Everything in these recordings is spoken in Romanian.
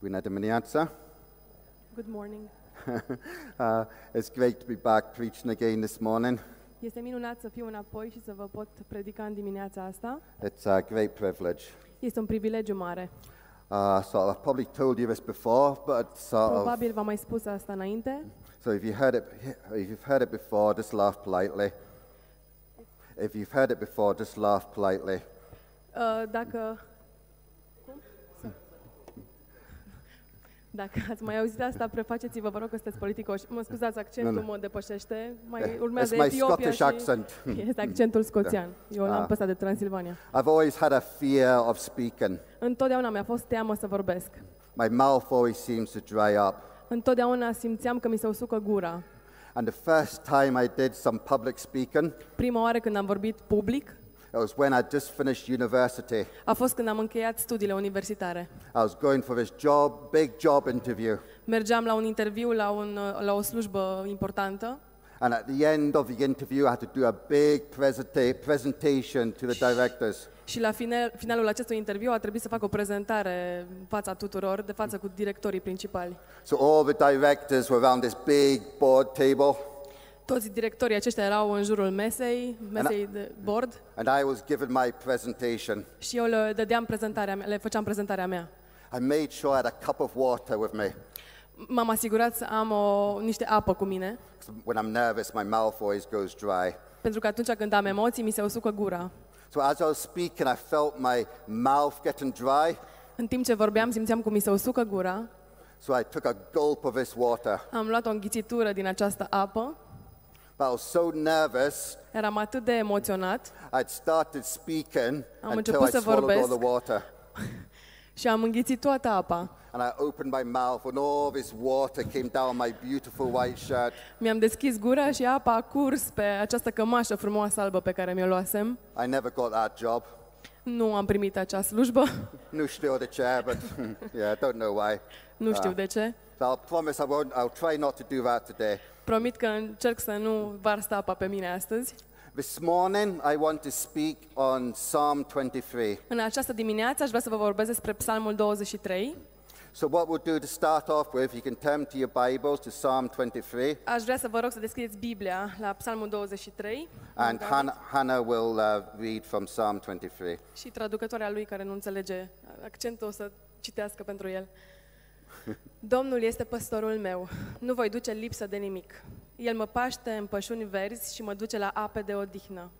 Bună dimineața. Good morning. Uh, it's great to be back preaching again this morning. Este minunat să fiu înapoi și să vă pot predica în dimineața asta. It's a great privilege. Este un privilegiu mare. Uh, so I've probably told you this before, but sort of, Probabil v-am mai spus asta înainte. so if you heard it, if you've heard it before, just laugh politely. If you've heard it before, just laugh politely. Uh, Dacă... Dacă ați mai auzit asta, prefaceți-vă, vă rog că sunteți politicoși. Mă scuzați, accentul Nu, nu. mă depășește. Mai Eh, urmează it's my Etiopia Scottish și... accent. Este accentul scoțian. Eu l-am Ah. pe ăsta de Transilvania. I've always had a fear of speaking. Întotdeauna mi-a fost teamă să vorbesc. My mouth always seems to dry up. Întotdeauna simțeam că mi se usucă gura. And the first time I did some public speaking, Prima oară când am vorbit public it was when I'd just finished university. a fost când am încheiat studiile universitare. I was going for this job, big job interview. Mergeam la un interviu, la, un, la o slujbă importantă And at the end of the interview, I had to do a big presenta- presentation to the directors. și la final, finalul acestui interviu a trebuit să fac o prezentare în fața tuturor, de față cu directorii principali. So all the directors were around this big board table, Toți directorii aceștia erau în jurul mesei, mesei de board, and I was given my presentation. și eu le dădeam prezentarea mea, le făceam prezentarea mea. I made sure I had a cup of water with me. M-am asigurat să am o, niște apă cu mine, 'cause When I'm nervous, my mouth always goes dry. pentru că atunci când am emoții, mi se usucă gura. So as I was speaking, I felt my mouth getting dry. În timp ce vorbeam, simțeam cum mi se usucă gura. So I took a gulp of this water. Am luat o înghițitură din această apă, But I was so nervous, eram atât de emoționat I'd started speaking Am until început I să swallowed all vorbesc. the water. și am înghițit toată apa. And I opened my mouth, and all this water came down my beautiful white shirt. Mi-am deschis gura și apa a curs pe această cămașă frumoasă albă pe care mi-o luasem. I never got that job. Nu am primit acea slujbă, No still the chair, but yeah, I don't know why. nu știu de ce. So I'll promise I won't. I'll try not to do that today. Promit că încerc să nu varsă apa pe mine astăzi. This morning, I want to speak on Psalm 23. În această dimineață aș vrea să vă vorbesc despre Psalmul 23. So what we'll do to start off with, you can turn to your Bibles to Psalm 23, Aș vrea să vă rog să deschideți Biblia la Psalmul 23 and Hannah, Hannah will uh, read from Psalm 23. și traducătoarea lui care nu înțelege accentul o să citească pentru el. Domnul este păstorul meu, nu voi duce lipsă de nimic. El mă paște în pășuni verzi și mă duce la ape de odihnă.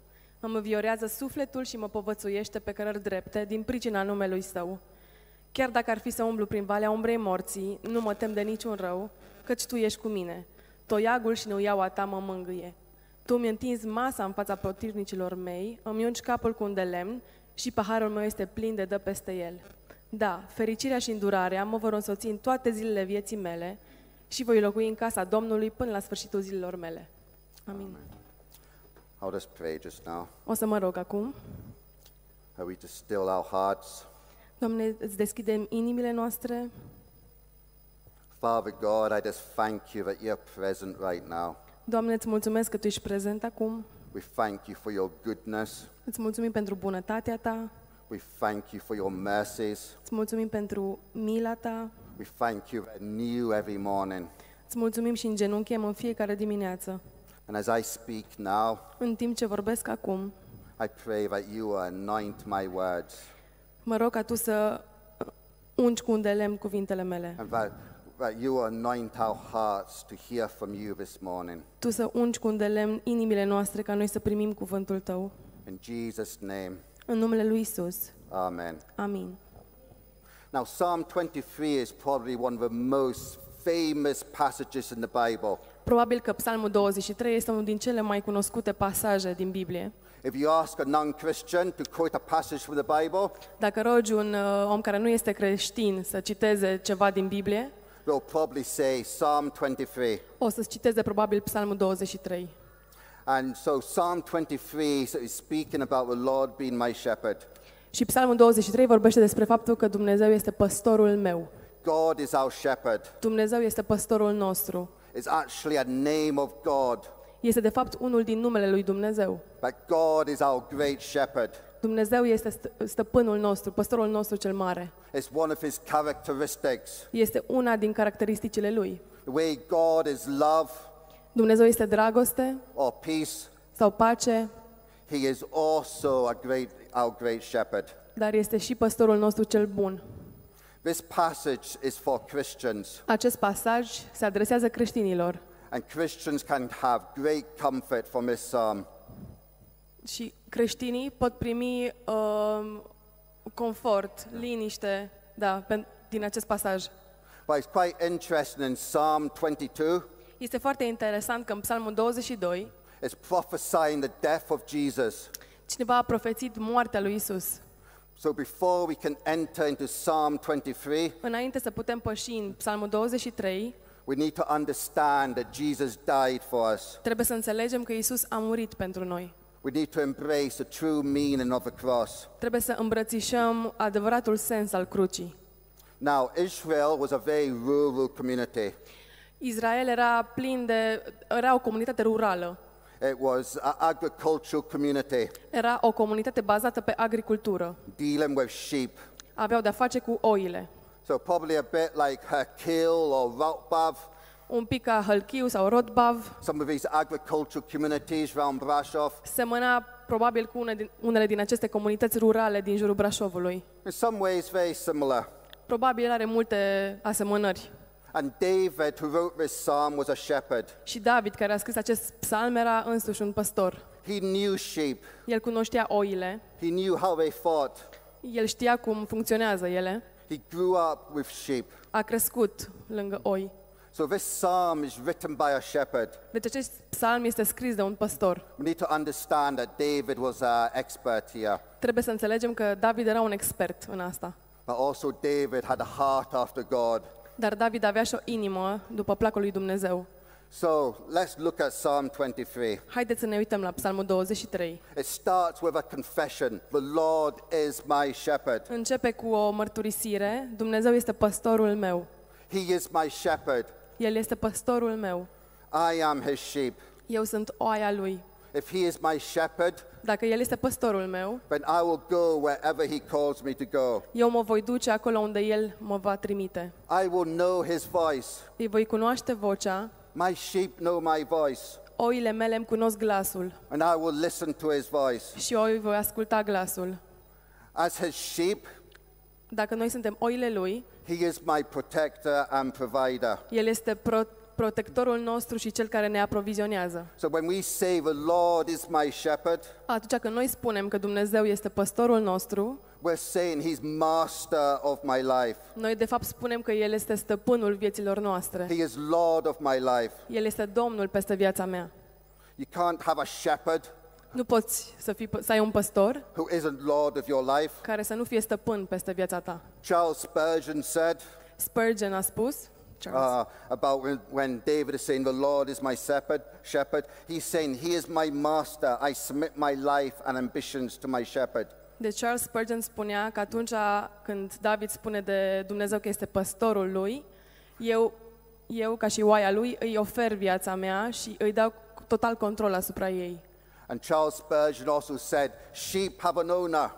Îmi înviorează sufletul și mă povățuiește pe cărări drepte din pricina numelui său. Chiar dacă ar fi să umblu prin valea umbrei morții, nu mă tem de niciun rău, căci Tu ești cu mine. Toiagul și neuiaua Ta mă mângâie. Tu mi întinzi masa în fața potirnicilor mei, îmi ungi capul cu un de lemn și paharul meu este plin de dă peste el. Da, fericirea și îndurarea mă vor însoți în toate zilele vieții mele și voi locui în casa Domnului până la sfârșitul zilelor mele. Amin. I'll just pray just now. O să mă rog acum. Are we to still our hearts? Doamne, îți deschidem inimile noastre. Father God, I just thank you that you're present right now. Doamne, îți mulțumesc că Tu ești prezent acum. We thank you for your goodness. Îți mulțumim pentru bunătatea Ta. We thank you for your mercies. Îți mulțumim pentru mila Ta. We thank you that new every morning. Îți mulțumim și îngenunchem în fiecare dimineață. And as I speak now, În timp ce vorbesc acum, I pray that you will anoint my words mă rog ca Tu să ungi cu un de lemn cuvintele mele. and that, that you will anoint our hearts to hear from you this morning. Tu să ungi cu un de lemn inimile noastre ca noi să primim cuvântul Tău. In Jesus' name, În numele Lui Isus. amen. Amin. Now, Psalm 23 is probably one of the most famous passages in the Bible. Probabil că Psalmul 23 este unul din cele mai cunoscute pasaje din Biblie. If you ask a non Christian to quote a passage from the Bible, Dacă rogi un uh, om care nu este creștin să citeze ceva din Biblie, they'll probably say Psalm 23. o să-ți citeze probabil Psalmul 23. And so, Psalm 23 is speaking about the Lord being my shepherd. Și Psalmul 23 vorbește despre faptul că Dumnezeu este păstorul meu. God is our shepherd. Dumnezeu este păstorul nostru. It's actually a name of God. Este de fapt unul din numele lui Dumnezeu. But God is our great shepherd. Dumnezeu este st- stăpânul nostru, păstorul nostru cel mare. It's one of his characteristics. Este una din caracteristicile lui. The way God is love Dumnezeu este dragoste or peace, sau pace, he is also a great, our great shepherd. dar este și păstorul nostru cel bun. This passage is for Christians, Acest pasaj se adresează creștinilor and Christians can have great comfort from this psalm. și creștinii pot primi uh, confort, liniște, da, pen- din acest pasaj. But it's quite interesting in Psalm 22, Este foarte interesant că în Psalmul 22 it's prophesying the death of Jesus. cineva a profețit moartea lui Isus. So before we can enter into Psalm 23, Înainte să putem păși în Psalmul 23, we need to understand that Jesus died for us. trebuie să înțelegem că Isus a murit pentru noi. We need to embrace the true meaning of the cross. Trebuie să îmbrățișăm adevăratul sens al crucii. Now, Israel was a very rural community. Israel era plin de... era o comunitate rurală. It was an agricultural community Era o comunitate bazată pe agricultură. dealing with sheep. Aveau de-a face cu oile. So probably a bit like Hakil or Rotbav, Un pic ca Hălchiu sau Rodbav. some of these agricultural communities around Brasov. Semăna probabil cu une din, unele din aceste comunități rurale din jurul Brașovului. In some ways, very similar. Probabil are multe asemănări. And David, who wrote this psalm, was a shepherd. Și David, care a scris acest psalm, era însuși un păstor. He knew sheep, El cunoștea oile, he knew how they fought. el știa cum funcționează ele, He grew up with sheep. a crescut lângă oi. So this psalm is written by a shepherd. Deci acest psalm este scris de un păstor. We need to understand that David was an expert here, Trebuie să înțelegem că David era un expert în asta. but also David had a heart after God. Dar David avea și o inimă după placul lui Dumnezeu. So let's look at Psalm 23. Haideți să ne uităm la Psalmul 23. It starts with a confession The Lord is my shepherd. Începe cu o mărturisire, Dumnezeu este păstorul meu. He is my shepherd. El este păstorul meu. I am his sheep. Eu sunt oaia lui. If he is my shepherd, Dacă El este păstorul meu, then I will go wherever he calls me to go. eu mă voi duce acolo unde El mă va trimite. I will know his voice. Îi voi cunoaște vocea, My sheep know my voice, oile mele îmi cunosc glasul and I will listen to his voice. și eu îi voi asculta glasul. As his sheep, Dacă noi suntem oile Lui, he is my protector and provider. El este pro- protectorul nostru și Cel care ne aprovizionează. So when we say the Lord is my shepherd, Atunci când noi spunem că Dumnezeu este păstorul nostru, we're saying he's master of my life. noi de fapt spunem că El este stăpânul vieților noastre. He is Lord of my life. El este Domnul peste viața mea. You can't have a shepherd Nu poți să, fii, să ai un păstor who isn't Lord of your life. care să nu fie stăpân peste viața ta. Charles Spurgeon said Spurgeon a spus, Charles, uh, about when, when David is saying, The Lord is my shepherd, shepherd, he's saying, He is my master. I submit my life and ambitions to my shepherd. de Charles Spurgeon spunea că atunci când David spune de Dumnezeu că este păstorul lui, eu, eu ca și oaia lui îi ofer viața mea și îi dau total control asupra ei. And Charles Spurgeon also said, Sheep have an owner.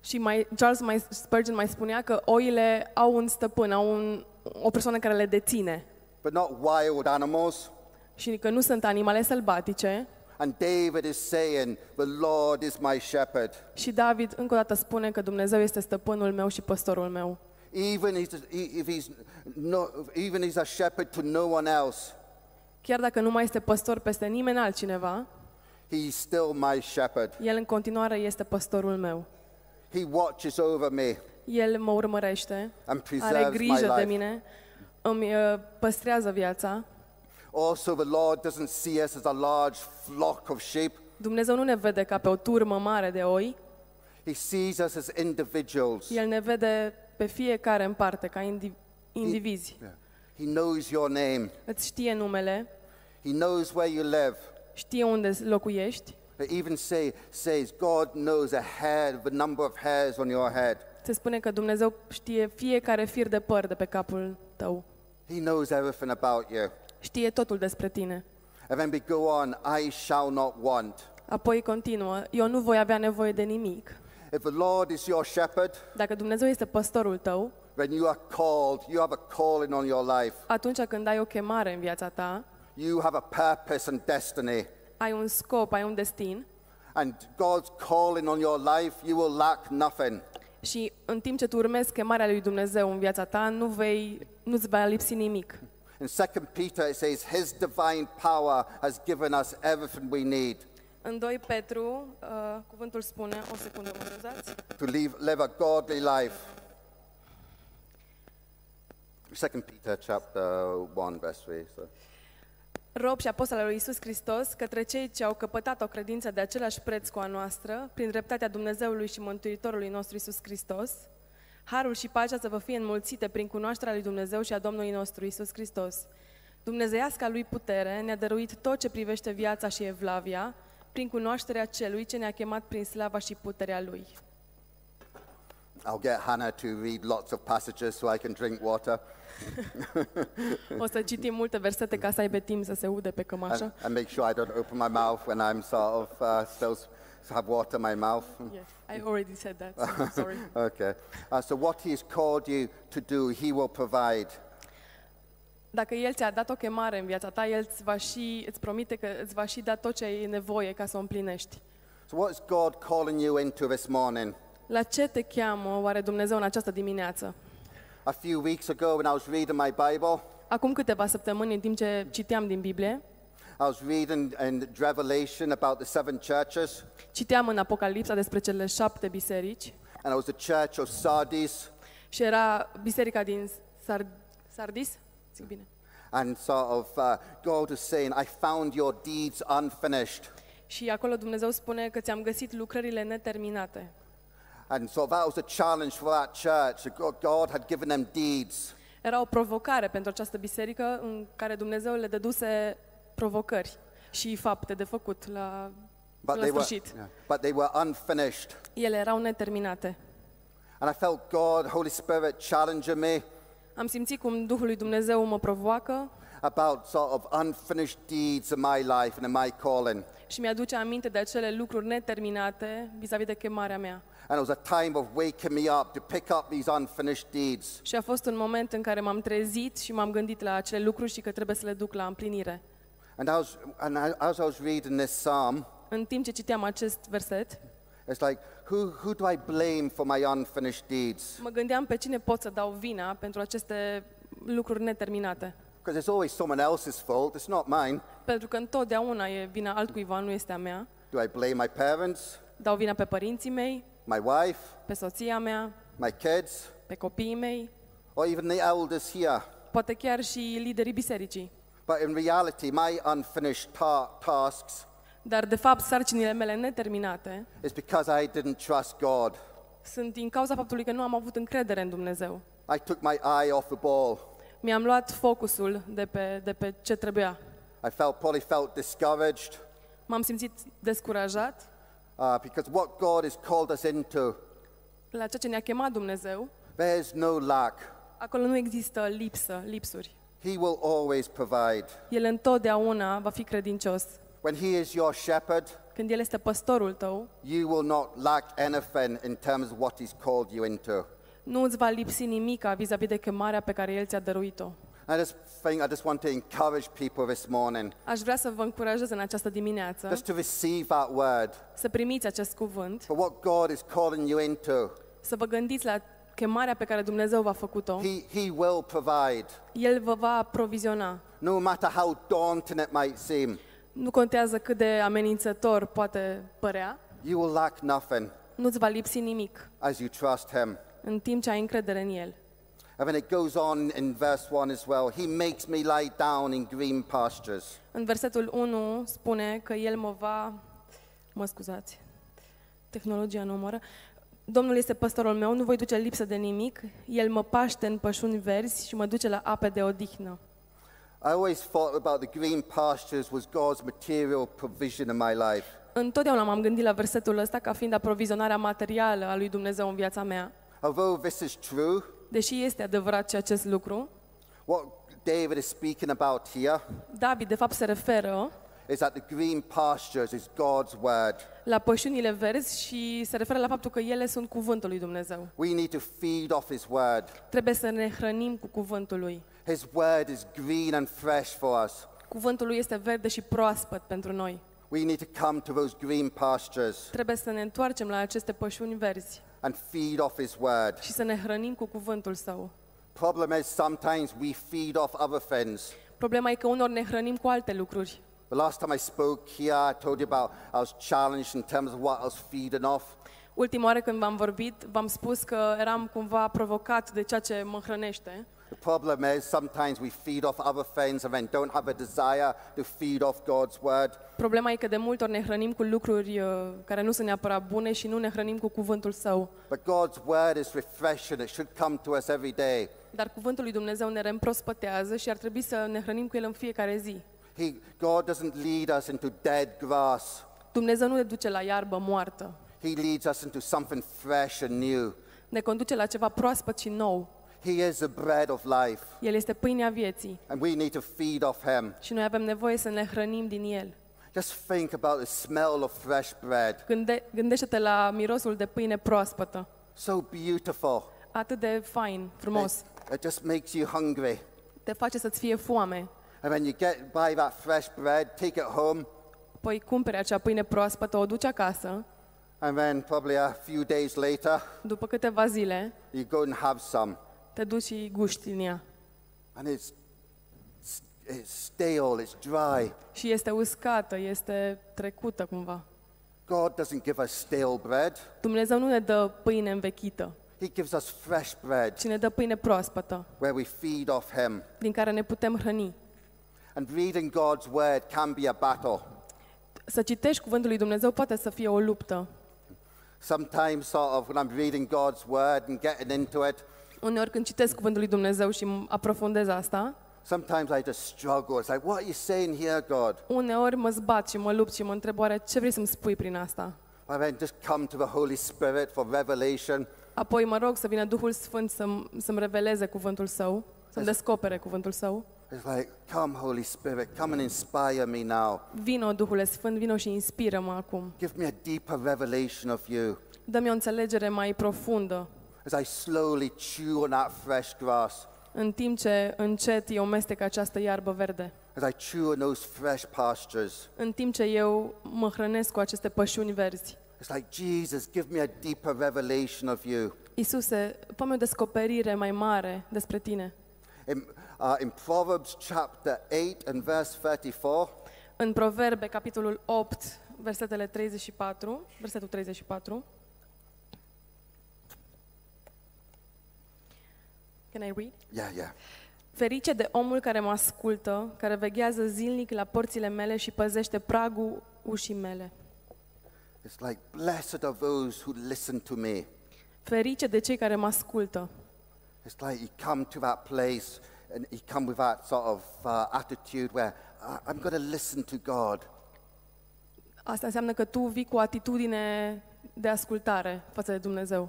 Și mai, Charles mai, Spurgeon mai spunea că oile au un stăpân, au un, o persoană care le deține but not wild animals. și că nu sunt animale sălbatice. And David is saying, The Lord is my shepherd. Și David încă o dată spune că Dumnezeu este stăpânul meu și păstorul meu. Even he's, if he's no, even he's a shepherd to no one else, Chiar dacă nu mai este păstor peste nimeni altcineva, he's still my shepherd. el în continuare este păstorul meu. He watches over me El mă urmărește, and are preserves my grijă de life. mine, îmi uh, păstrează viața. Also, the Lord doesn't see us as a large flock of sheep. Dumnezeu nu ne vede ca pe o turmă mare de oi, He sees us as individuals. El ne vede pe fiecare în parte, ca indi- indivizi. Yeah. He knows your name. Îți știe numele, He knows where you live. știe unde locuiești. It even say, says God knows a hair, the number of hairs on your head. Se spune că Dumnezeu știe fiecare fir de păr de pe capul tău. He knows everything about you. Știe totul despre tine. And then we go on, I shall not want. Apoi continuă, eu nu voi avea nevoie de nimic. If the Lord is your shepherd, Dacă Dumnezeu este păstorul tău, when you are called, you have a calling on your life. atunci când ai o chemare în viața ta, You have a purpose and destiny. Ai un scop, ai un destin And God's calling on your life, you will lack nothing. și în timp ce tu urmezi chemarea lui Dumnezeu în viața ta, nu vei, nu-ți va lipsi nimic. In 2 Peter, it says, His divine power has given us everything we need În 2 Petru, uh, cuvântul spune, o secundă mă scuzați, to live, live a godly life. 2 Peter chapter 1, verse 3. So. Rob și apostol al lui Isus Hristos, către cei ce au căpătat o credință de același preț cu a noastră, prin dreptatea Dumnezeului și Mântuitorului nostru Isus Hristos, harul și pacea să vă fie înmulțite prin cunoașterea lui Dumnezeu și a Domnului nostru Isus Hristos. Dumnezeiasca lui putere ne-a dăruit tot ce privește viața și evlavia, prin cunoașterea celui ce ne-a chemat prin slava și puterea lui. I'll get Hannah to read lots of passages so I can drink water O să citim multe versete ca să aibă timp să se ude pe cămașă. and, and make sure I don't open my mouth when I'm sort of uh, still s- have water in my mouth. Yes, I already said that, so sorry. Okay. Uh, so, what He has called you to do, He will provide. Dacă El ți-a dat o chemare în viața ta, El îți, va și, îți promite că îți va și da tot ce ai nevoie ca să o împlinești. So, what is God calling you into this morning? La ce te cheamă oare Dumnezeu în această dimineață? A few weeks ago, when I was reading my Bible, Acum câteva săptămâni, în timp ce citeam din Biblie, I was reading in Revelation about the seven churches, citeam în Apocalipsa despre cele șapte biserici. And it was the church of Sardis, și era biserica din Sar- Sardis, zic bine, and sort of uh, God was saying, I found your deeds unfinished. și acolo Dumnezeu spune că ți-am găsit lucrările neterminate. And so that was a challenge for that church. God- God had given them deeds. Era o provocare pentru această biserică în care Dumnezeu le dăduse provocări și fapte de făcut la, But la they, were, sfârșit. yeah, but they were unfinished. Ele erau neterminate. And I felt God, Holy Spirit, challenging me Am simțit cum Duhul lui Dumnezeu mă provoacă about sort of unfinished deeds in my life and in my calling. și mi-aduce aminte de acele lucruri neterminate vis-a-vis de chemarea mea. And it was a time of waking me up to pick up these unfinished deeds. Și a fost un moment în care m-am trezit și m-am gândit la acele lucruri și că trebuie să le duc la împlinire. And, I was, and I, as I was reading this psalm, În timp ce citeam acest verset, it's like, who, who do I blame for my unfinished deeds? mă gândeam pe cine pot să dau vina pentru aceste lucruri neterminate. Because it's always someone else's fault, it's not mine. Pentru că întotdeauna e vina altcuiva, nu este a mea. Do I blame my parents, Dau vina pe părinții mei, my wife, pe soția mea, my kids, pe copiii mei, or even the elders here? poate chiar și liderii bisericii. But in reality, my unfinished ta- tasks Dar, de fapt, sarcinile mele neterminate is because I didn't trust God. sunt din cauza faptului că nu am avut încredere în Dumnezeu. I took my eye off the ball. Mi-am luat focusul de pe, de pe ce trebuia. I felt probably felt discouraged M-am simțit descurajat uh, because what God has called us into, la ceea ce ne-a chemat Dumnezeu. there's no lack. Acolo nu există lipsă, lipsuri. He will always provide. El întotdeauna va fi credincios. When He is your shepherd, Când El este păstorul tău, you will not lack anything in terms of what He's called you into. Nu îți va lipsi nimica vis-a-vis de chemarea pe care El ți-a dăruit-o. I just think I just want to encourage people this morning Aș vrea să vă încurajez în această dimineață just to receive that word să primiți acest cuvânt, for what God is calling you into. să vă gândiți la chemarea pe care Dumnezeu v-a făcut-o. He, he will provide, El vă va aproviziona. no matter how daunting it might seem. Nu contează cât de amenințător poate părea, You will lack nothing nu-ți va lipsi nimic as you trust Him. În timp ce ai încredere în El. And then it goes on in verse 1 as well. He makes me lie down in green pastures. În versetul 1 spune că El mă va... Mă scuzați, tehnologia nu omoră. Domnul este păstorul meu, nu voi duce lipsă de nimic. El mă paște în pășuni verzi și mă duce la ape de odihnă. I always thought about the green pastures was God's material provision in my life. Întotdeauna m-am gândit la versetul ăsta ca fiind aprovizionarea materială a lui Dumnezeu în viața mea. Although this is true, Deși este adevărat și acest lucru, what David is speaking about here David de fapt se referă is that the green pastures is God's word. la pășunile verzi și se referă la faptul că ele sunt cuvântul lui Dumnezeu. We need to feed off his word. Trebuie să ne hrănim cu cuvântul lui. His word is green and fresh for us. Cuvântul lui este verde și proaspăt pentru noi. We need to come to those green pastures Trebuie să ne întoarcem la aceste pășuni verzi and feed off his word. și să ne hrănim cu cuvântul său. Problem is sometimes we feed off other things. Problema e că unor ne hrănim cu alte lucruri. The last time I spoke here, I told you about I was challenged in terms of what I was feeding off. Ultima oară când v-am vorbit, v-am spus că eram cumva provocat de ceea ce mă hrănește. The problem is sometimes we feed off other things and then don't have a desire to feed off God's word. Problema e că de multe ori ne hrănim cu lucruri uh, care nu sunt neapărat bune și nu ne hrănim cu cuvântul său. But God's word is refreshing. It should come to us every day. Dar cuvântul lui Dumnezeu ne reîmprospătează și ar trebui să ne hrănim cu el în fiecare zi. He, God doesn't lead us into dead grass. Dumnezeu nu ne duce la iarbă moartă. He leads us into something fresh and new. Ne conduce la ceva proaspăt și nou. He is the bread of life, El este pâinea vieții and we need to feed off him. și noi avem nevoie să ne hrănim din el. Just think about the smell of fresh bread. Gânde- gândește-te la mirosul de pâine proaspătă. So beautiful. Atât de fain, frumos. It, it just makes you hungry. Te face să-ți fie foame. And when you get buy that fresh bread, take it home, Păi cumperi acea pâine proaspătă, o duci acasă, and then probably a few days later, după câteva zile you go and have some. Te duci și guști din ea. And it's, it's stale, it's dry. Și este uscată, este trecută cumva. God doesn't give us stale bread. Dumnezeu nu ne dă pâine învechită, He gives us fresh bread ci ne dă pâine proaspătă, where we feed off Him. din care ne putem hrăni. And reading God's word can be a battle. Să citești cuvântul lui Dumnezeu poate să fie o luptă. Sometimes, sort of, when I'm reading God's word and getting into it, Uneori când citesc cuvântul lui Dumnezeu și m- aprofundez asta, sometimes I just struggle. It's like, what are you saying here, God? uneori mă zbat și mă lupt și mă întreb oare ce vrei să-mi spui prin asta. I then just come to the Holy Spirit for revelation. Apoi mă rog să vină Duhul Sfânt să-mi, să-mi reveleze cuvântul său, să-mi descopere cuvântul său. It's like, come, Holy Spirit, come and inspire me now. Vino, Duhule Sfânt, vino și inspiră-mă acum. Give me a deeper revelation of you Dă-mi o înțelegere mai profundă, as I slowly chew on that fresh grass, în timp ce încet eu mestec această iarbă verde. as I chew on those fresh pastures. În timp ce eu mă hrănesc cu aceste pășuni verzi. It's like, Jesus, give me a deeper revelation of you. Iisuse, fă o descoperire mai mare despre tine. In, uh, in Proverbs chapter 8 and verse 34, În Proverbe, capitolul 8, versetele 34, versetul 34. Can I read? yeah, yeah. Ferice de omul care mă ascultă, care veghează zilnic la porțile mele și păzește pragul ușii mele. It's like, blessed are those who listen to me. Ferice de cei care mă ascultă. It's like you come to that place and you come with that sort of uh, attitude where "I- I'm going to listen to God. Asta înseamnă că tu vii cu o atitudine de ascultare față de Dumnezeu.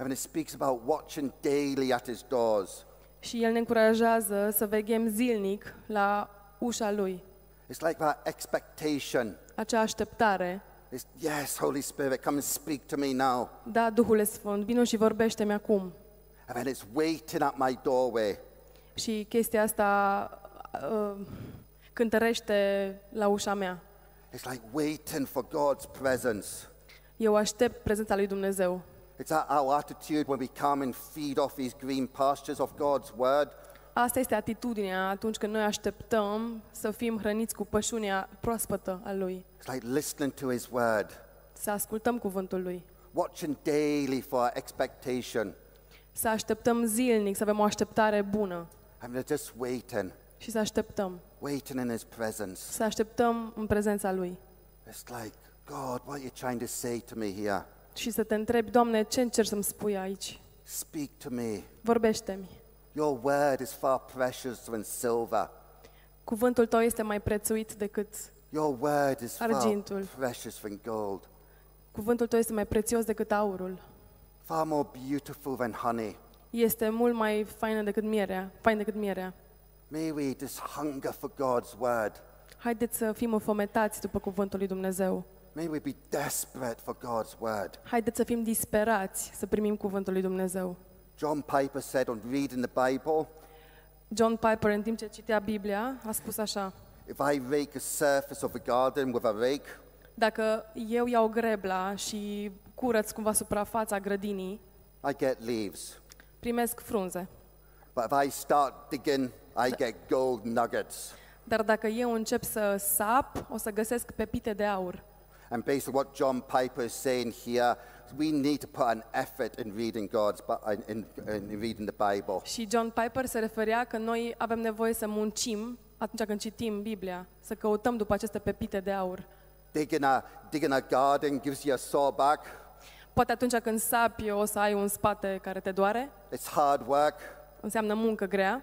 And then it speaks about watching daily at his doors. Și El ne încurajează să veghem zilnic la ușa Lui. It's like that expectation. Acea așteptare. It's, yes, Holy Spirit, come and speak to me now. Da, Duhule Sfânt, vino și vorbește-mi acum. And then it's waiting at my doorway. Și chestia asta uh, cântărește la ușa mea. It's like waiting for God's presence. Eu aștept prezența lui Dumnezeu. It's that our attitude when we come and feed off these green pastures of God's word. Asta este atitudinea atunci când noi așteptăm să fim hrăniți cu pășunea proaspătă a Lui. It's like listening to his word, Să ascultăm cuvântul Lui. watching daily for our expectation. Să așteptăm zilnic, să avem o așteptare bună. And we're just waiting, Și să așteptăm. waiting in his presence. Să așteptăm în prezența Lui. It's like, God, what are you trying to say to me here? Și să te întrebi, Doamne, ce încerci să-mi spui aici? Speak to me. Vorbește-mi. Your word is far precious than silver. Cuvântul Tău este mai prețuit decât... Your word is far Argintul. precious than gold, Cuvântul Tău este mai prețios decât aurul. far more beautiful than honey. Este mult mai faină decât mierea, fain decât mierea. May we just hunger for God's word. Haideți să fim înfometați după cuvântul lui Dumnezeu. May we be desperate for God's word. Haideți să fim disperați să primim cuvântul lui Dumnezeu. John Piper said on reading the Bible, John Piper, în timp ce citea Biblia, a spus așa, if I rake a surface of a garden with a rake, dacă eu iau grebla și curăț cumva suprafața grădinii, I get leaves. primesc frunze. But if I start digging, I get gold nuggets. Dar dacă eu încep să sap, o să găsesc pepite de aur. And based on what John Piper is saying here, we need to put an effort in reading God's, Bi- in, in, in reading the Bible. Și John Piper se referea că noi avem nevoie să muncim atunci când citim Biblia, să căutăm după aceste pepite de aur. Digging a, digging a garden gives you a sore back. Poate atunci când sapi o să ai un spate care te doare, It's hard work, înseamnă muncă grea,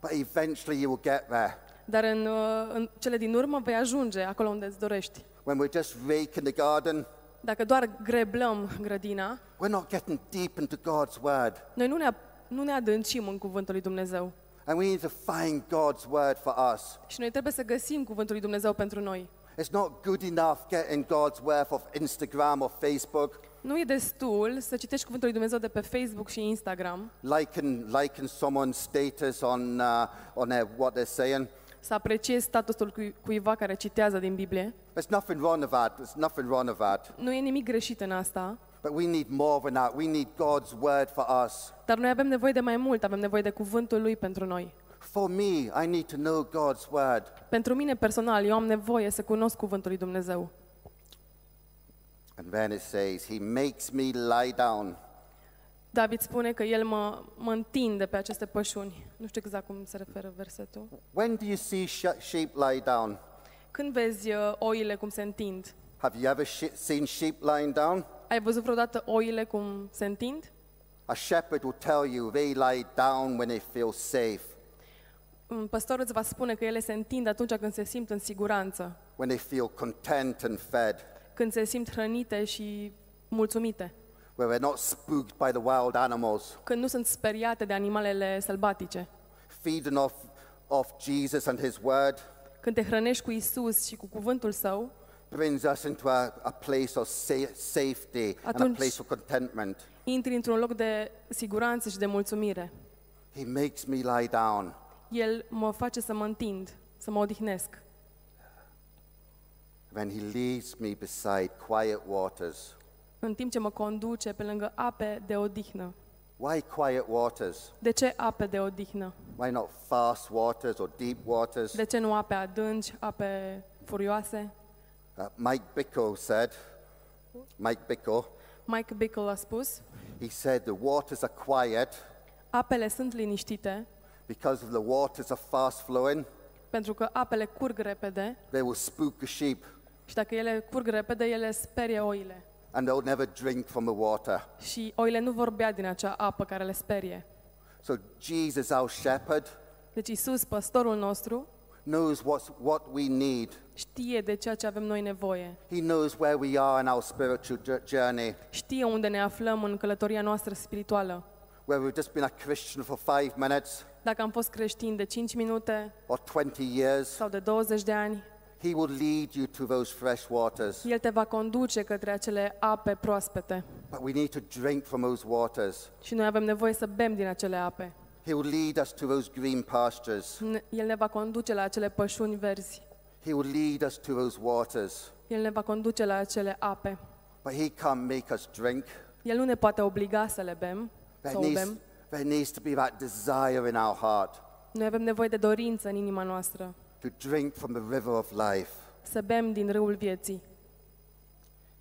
but eventually you will get there. dar în, uh, în cele din urmă vei ajunge acolo unde îți dorești. When we're just raking the garden, Dacă doar greblăm grădina, we're not getting deep into God's word. noi nu ne, nu ne adâncim în cuvântul lui Dumnezeu. And we need to find God's word for us. Și noi trebuie să găsim cuvântul lui Dumnezeu pentru noi. It's not good enough getting God's word off Instagram or Facebook, Nu e destul să citești cuvântul lui Dumnezeu de pe Facebook și Instagram, liking, liking someone's status on, uh, on their, what they're saying. Să apreciezi statusul cui- cuiva care citează din Biblie. There's nothing wrong with that. There's nothing wrong with that. Nu e nimic greșit în asta, But we need more than that. We need God's word for us. dar noi avem nevoie de mai mult, avem nevoie de cuvântul lui pentru noi. For me, I need to know God's word. Pentru mine personal, eu am nevoie să cunosc cuvântul lui Dumnezeu. And then it says, He makes me lie down. David spune că el mă, mă întinde pe aceste pășuni. Nu știu exact cum se referă versetul. When do you see sh- sheep lie down? Când vezi uh, oile cum se întind? Have you ever sh- seen sheep lying down? Ai văzut vreodată oile cum se întind? A shepherd will tell you they lie down when they feel safe, Un păstor îți va spune că ele se întind atunci când se simt în siguranță, when they feel content and fed, când se simt hrănite și mulțumite, where they're not spooked by the wild animals, când nu sunt speriate de animalele sălbatice, feeding off, off Jesus and His word când te hrănești cu Isus și cu cuvântul său, brings us into a, a place of sa- safety and a Atunci- place of contentment. intri într-un loc de siguranță și de mulțumire. He makes me lie down. El mă face să mă întind, să mă odihnesc. When He leads me beside quiet waters. În timp ce mă conduce pe lângă ape de odihnă. Why quiet waters? De ce ape de odihnă? Why not fast waters or deep waters? De ce nu ape adânci, ape furioase? Uh, Mike Bickle said, Mike Bickle, Mike Bickle a spus, he said the waters are quiet apele sunt liniștite because if the waters are fast flowing, pentru că apele curg repede they will spook the sheep și dacă ele curg repede, ele sperie oile. And they'll never drink from the water. Și oile nu vor bea din acea apă care le sperie. So Jesus, our shepherd, Deci Isus, păstorul nostru, knows what's, what we need. știe de ceea ce avem noi nevoie. He knows where we are in our spiritual jour- journey, Știe unde ne aflăm în călătoria noastră spirituală. where we've just been a Christian for five minutes Dacă am fost creștini de 5 minute or 20 years. sau de 20 de ani, He will lead you to those fresh waters. El te va conduce către acele ape proaspete. But we need to drink from those waters. Și noi avem nevoie să bem din acele ape. He will lead us to those green pastures. Ne- El ne va conduce la acele pășuni verzi. He will lead us to those waters. El ne va conduce la acele ape. But He can't make us drink. El nu ne poate obliga să le bem, There să o needs, bem. there needs to be that desire in our heart Noi avem nevoie de dorință în inima noastră, to drink from the river of life. să bem din râul vieții.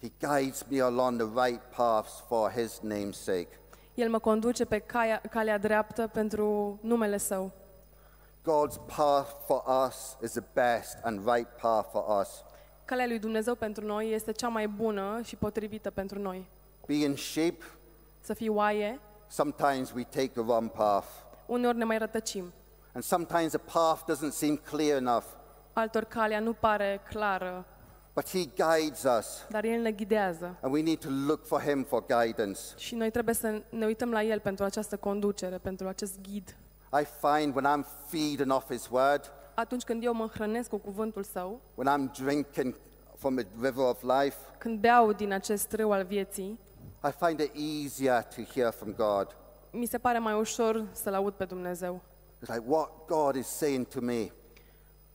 He guides me along the right paths for His name's sake. El mă conduce pe caia, calea dreaptă pentru numele Său. God's path for us is the best and right path for us. Calea lui Dumnezeu pentru noi este cea mai bună și potrivită pentru noi. Being sheep, Să fii oaie, sometimes we take the wrong path. uneori ne mai rătăcim. And sometimes the path doesn't seem clear enough. Altor calea nu pare clară, But He guides us, dar El ne ghidează. and we need to look for Him for guidance. Și noi trebuie să ne uităm la El pentru această conducere, pentru acest ghid. I find when I'm feeding off His Word, atunci când eu mă hrănesc cu cuvântul său, when I'm drinking from the river of life, când beau din acest râu al vieții, I find it easier to hear from God. mi se pare mai ușor să-L aud pe Dumnezeu. It's like what God is saying to me.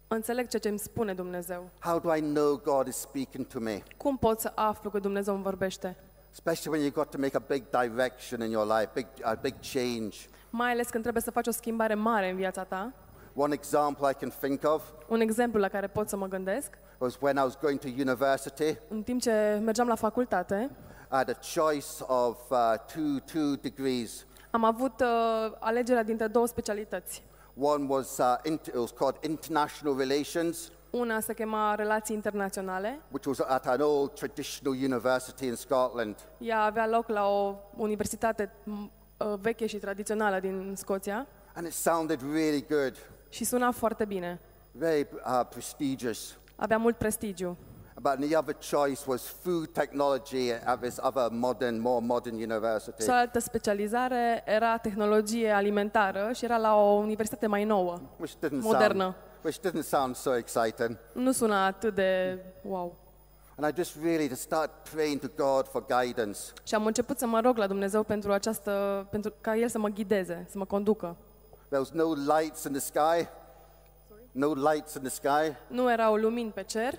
Înțeleg ce îmi spune Dumnezeu. How do I know God is speaking to me? Cum pot să aflu că Dumnezeu îmi vorbește? Especially when you've got to make a big direction in your life, big, a big change. Mai ales când trebuie să faci o schimbare mare în viața ta. One example I can think of Un exemplu la care pot să mă gândesc, was when I was going to university. în timp ce mergeam la facultate, I had a choice of uh, two, two degrees. Am avut uh, alegerea dintre două specialități. One was, uh, int- it was called International Relations, Una se chema Relații Internaționale. which was at an old traditional university in Scotland. Ea avea loc la o universitate m, uh, veche și tradițională din Scoția And it sounded really good, și suna foarte bine. very uh, prestigious. Avea mult prestigiu. But the other choice was food technology at this other modern, more modern university. Cealaltă specializare era tehnologie alimentară și era la o universitate mai nouă. Which didn't Modernă. sound, which didn't sound so exciting. Nu suna atât de wow. And I just really to start praying to God for guidance. Și am început să mă rog la Dumnezeu pentru această, pentru ca El să mă ghideze, să mă conducă. There was no lights in the sky, no lights in the sky. Nu erau lumini pe cer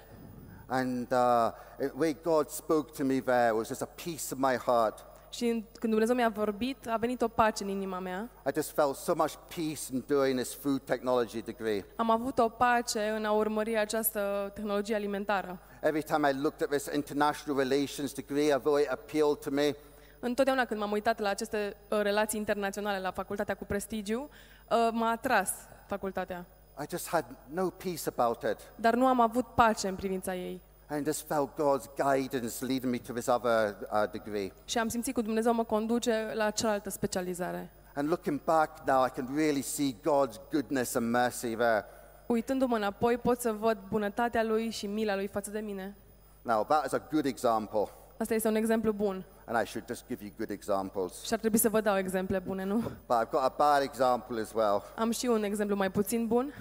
And uh, the way God spoke to me there was just a peace in my heart. și în- când Dumnezeu mi-a vorbit, a venit o pace în inima mea. I just felt so much peace in doing this food technology degree. Am avut o pace în a urmări această tehnologie alimentară. Every time I looked at this international relations degree, although it appealed to me, Întotdeauna când m-am uitat la aceste uh, relații internaționale la facultatea cu prestigiu, uh, m-a atras facultatea. I just had no peace about it. Dar nu am avut pace în privința ei. And I just felt God's guidance leading me to this other uh, degree. Și am simțit că Dumnezeu mă conduce la cealaltă specializare. And looking back now, I can really see God's goodness and mercy there. Uitându-mă înapoi, pot să văd bunătatea Lui și mila Lui față de mine. Now, that is a good example, Asta este un exemplu bun. And I should just give you good examples. Și ar trebui să vă dau exemple bune, nu? But I've got a bad example as well. Am și un exemplu mai puțin bun.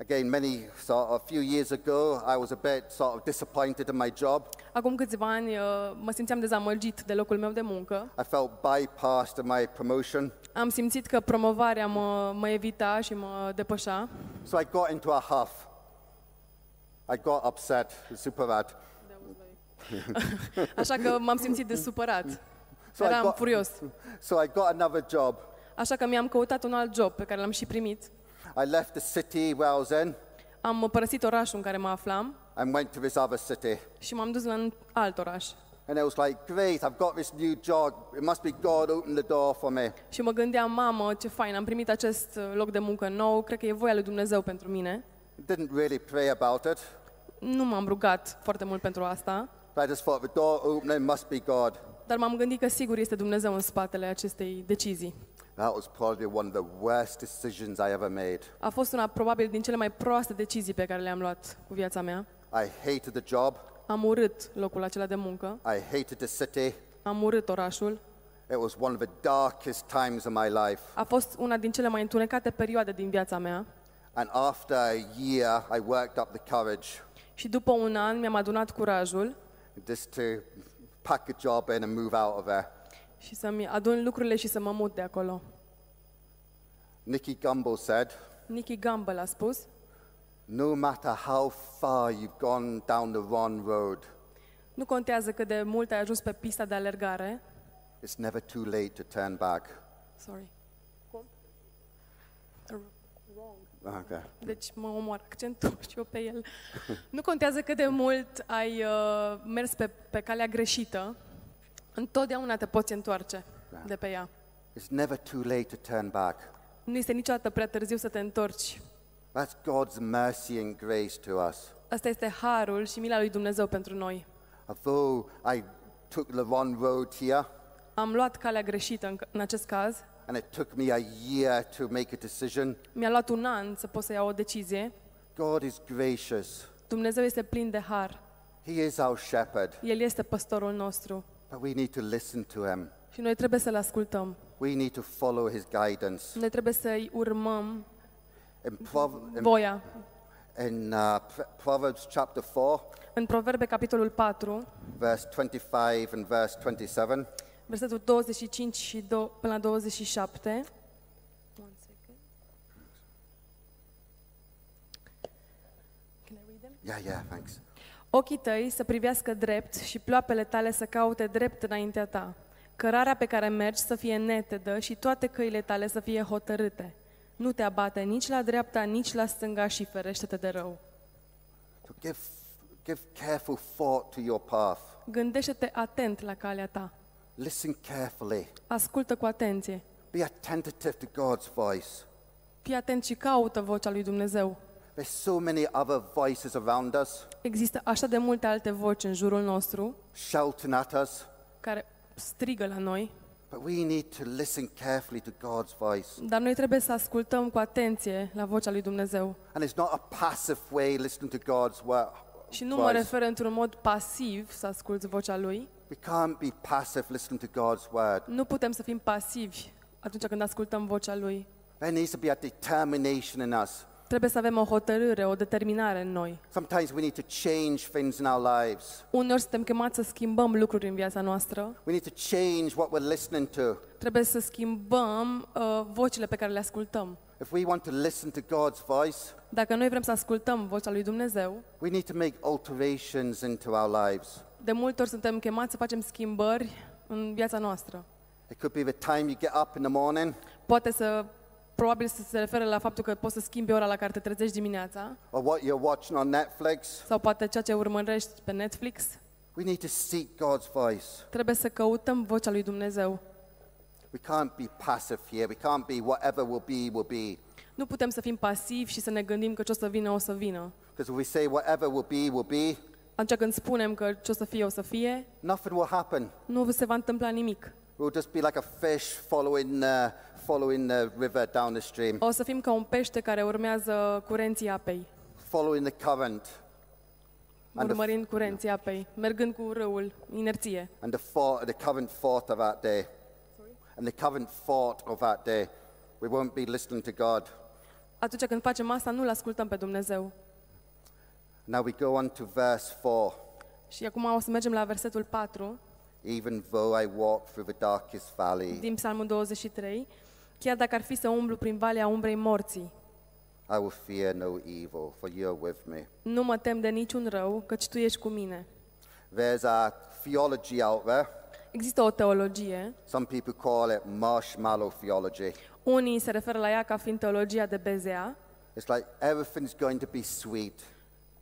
Again, many, sort of, a few years ago, I was a bit sort of disappointed in my job. Acum câțiva ani uh, mă simțeam dezamăgit de locul meu de muncă. I felt bypassed in my promotion. Am simțit că promovarea mă, mă evita și mă depășea. So I got into a huff. I got upset, super bad. Așa că m-am simțit de supărat. So I, Eram got, furios. so I got another job. Așa că mi-am căutat un alt job pe care l-am și primit. I left the city where I was in Am părăsit orașul în care mă aflam and went to this other city. și m-am dus la un alt oraș. And it was like, great, I've got this new job. It must be God opened the door for me. Și mă gândeam, mamă, ce fain, am primit acest uh, loc de muncă nou, cred că e voia lui Dumnezeu pentru mine. Didn't really pray about it, Nu m-am rugat foarte mult pentru asta, but I just thought the door opening must be God. dar m-am gândit că sigur este Dumnezeu în spatele acestei decizii. That was probably one of the worst decisions I ever made. A fost una probabil din cele mai proaste decizii pe care le-am luat cu viața mea. I hated the job. Am urât locul acela de muncă, I hated the city. am urât orașul. It was one of the darkest times in my life. A fost una din cele mai întunecate perioade din viața mea And after a year, I worked up the courage și după un an mi-am adunat curajul just to pack a job in and move out of there. și să-mi adun lucrurile și să mă mut de acolo. Nicky Gumbel said, Nicky Gamble a spus, No matter how far you've gone down the wrong road, nu contează cât de mult ai ajuns pe pista de alergare, it's never too late to turn back. sorry, cum? Okay. Deci mă omor accentul și eu pe el. Nu contează cât de mult ai uh, mers pe, pe calea greșită, întotdeauna te poți întoarce de pe ea. It's never too late to turn back. Nu este niciodată prea târziu să te întorci. That's God's mercy and grace to us. Asta este harul și mila lui Dumnezeu pentru noi. Although I took the wrong road here, Am luat calea greșită în, în acest caz. And it took me a year to make a decision, Mi-a luat un an să pot să iau o decizie. God is gracious. Dumnezeu este plin de har. He is our shepherd, El este păstorul nostru but we need to listen to him. și noi trebuie să-L ascultăm. We need to follow his guidance. Noi trebuie să-i urmăm In, Prov- in, voia. in uh, Pr- Proverbs chapter 4, În Proverbe, capitolul 4, verse 25 and verse 27, versetul 25 și do- până la 27. One second. Can Și read them? yeah, yeah, thanks. Ochii tăi să privească drept și ploapele tale să caute drept înaintea ta. Cărarea pe care mergi să fie netedă și toate căile tale să fie hotărâte. Nu te abate nici la dreapta, nici la stânga și ferește-te de rău. So give, give careful thought to your path. Gândește-te atent la calea ta. Listen carefully. Ascultă cu atenție. Be attentive to God's voice. Fii atent și caută vocea lui Dumnezeu. There's so many other voices around us, Există așa de multe alte voci în jurul nostru shouting at us, care strigă la noi, but we need to listen carefully to God's voice. dar noi trebuie să ascultăm cu atenție la vocea lui Dumnezeu. And it's not a passive way listening to God's wo- Și nu mă voice. refer într-un mod pasiv să asculți vocea lui. We can't be passive listening to God's word. Nu putem să fim pasivi atunci când ascultăm vocea lui. There needs to be a determination in us. Trebuie să avem o hotărâre, o determinare în noi. Sometimes we need to change things in our lives. Uneori suntem chemați să schimbăm lucruri în viața noastră. We need to change what we're listening to. Trebuie să schimbăm uh, vocile pe care le ascultăm. If we want to listen to God's voice, Dacă noi vrem să ascultăm vocea lui Dumnezeu, we need to make alterations into our lives. De multe ori suntem chemați să facem schimbări în viața noastră. It could be the time you get up in the morning, Poate să, probabil să se refere la faptul că poți să schimbi ora la care te trezești dimineața, or what you're watching on Netflix. sau poate ceea ce urmărești pe Netflix. We need to seek God's voice. Trebuie să căutăm vocea lui Dumnezeu. We can't be passive here. We can't be whatever will be, will be. Nu putem să fim pasivi și să ne gândim că ce o să vină, o să vină. Because if we say whatever will be, will be, Atunci când spunem că ce o să fie, o să fie, nothing will happen. nu se va întâmpla nimic. We'll just be like a fish following, uh, following the river down the stream, O să fim ca un pește care urmează curenții apei, following the current. And the, urmărind curenții apei, mergând cu râul, inerție. and the, thought, the current thought of that day. And the current thought of that day. We won't be listening to God. Atunci când facem asta, nu-L ascultăm pe Dumnezeu. Now we go on to verse 4. Și acum o să mergem la versetul 4 Even though I walk through the darkest valley, din Psalmul 23. Chiar dacă ar fi să umblu prin valea umbrei morții, I will fear no evil, for you are with me. nu mă tem de niciun rău, căci Tu ești cu mine. There's a theology out there. Există o teologie, Some people call it marshmallow theology. unii se referă la ea ca fiind teologia de bezea It's like everything's going to be sweet.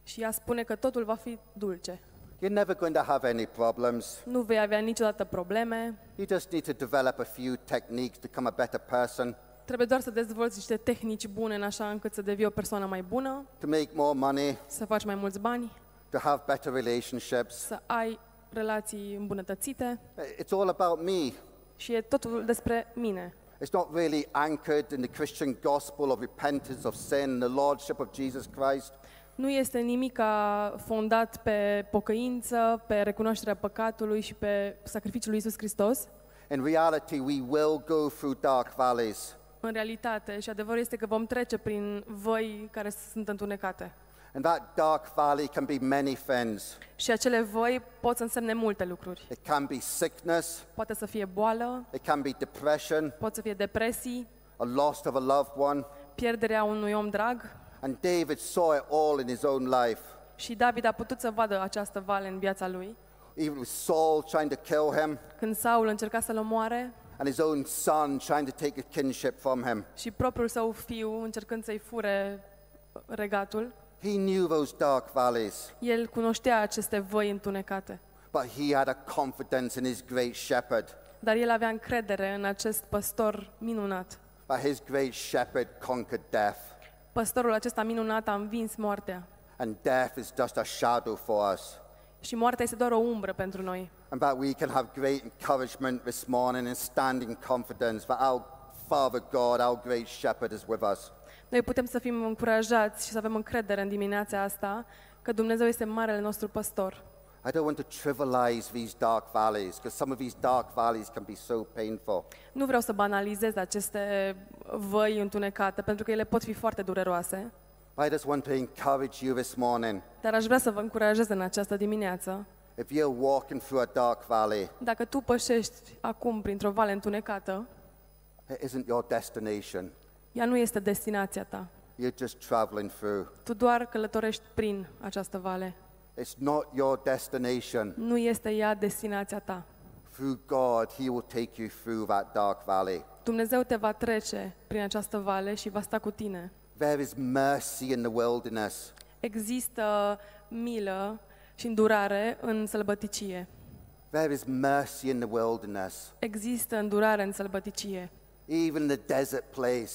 Și ea spune că totul va fi dulce. You're never going to have any problems. Nu vei avea niciodată probleme, You just need to develop a few techniques to become a better person, trebuie doar să dezvolți niște tehnici bune în așa încât să devii o persoană mai bună, to make more money, să faci mai mulți bani, to have better relationships. să ai relații îmbunătățite It's all about me. și e totul despre mine. It's not really anchored in the Christian gospel of repentance of sin and the lordship of Jesus Christ. Nu este nimic fondat pe pocăință, pe recunoașterea păcatului și pe sacrificiul lui Isus Hristos. In reality, we will go through dark valleys. În realitate, și adevărul este că vom trece prin văi care sunt întunecate. And that dark valley can be many things. Și acele văi pot să însemne multe lucruri. It can be sickness, Poate să fie boală, it can be depression, pot să fie depresii, a loss of a loved one. pierderea unui om drag. And David saw it all in his own life. Și David a putut să vadă această vale în viața lui. Even with Saul trying to kill him, Când Saul încerca să-l omoare and his own son trying to take a kinship from him. și propriul său fiu încercând să-i fure regatul, He knew those dark valleys, el cunoștea aceste văi întunecate. but he had a confidence in his great shepherd. Dar el avea încredere în acest păstor minunat. But his great shepherd conquered death. Păstorul acesta minunat a învins moartea. And death is just a shadow for us. Și moartea este doar o umbră pentru noi. And that we can have great encouragement this morning and stand in confidence that our Father God, our great shepherd, is with us. Noi putem să fim încurajați și să avem încredere în dimineața asta că Dumnezeu este marele nostru păstor. I don't want to trivialize these dark valleys because some of these dark valleys can be so painful. Nu vreau să banalizez aceste văi întunecate, pentru că ele pot fi foarte dureroase, I just want to encourage you this morning. dar aș vrea să vă încurajez în această dimineață. If you're walking through a dark valley, Dacă tu pășești acum printr-o vale întunecată, it isn't your destination. ea nu este destinația ta. You're just traveling through. Tu doar călătorești prin această vale. It's not your destination. Nu este ea destinația ta. Through God, He will take you through that dark valley. Dumnezeu te va trece prin această vale și va sta cu tine. There is mercy in the wilderness. Există milă și îndurare în sălbăticie. There is mercy in the wilderness. Există îndurare în sălbăticie. Even in the desert place,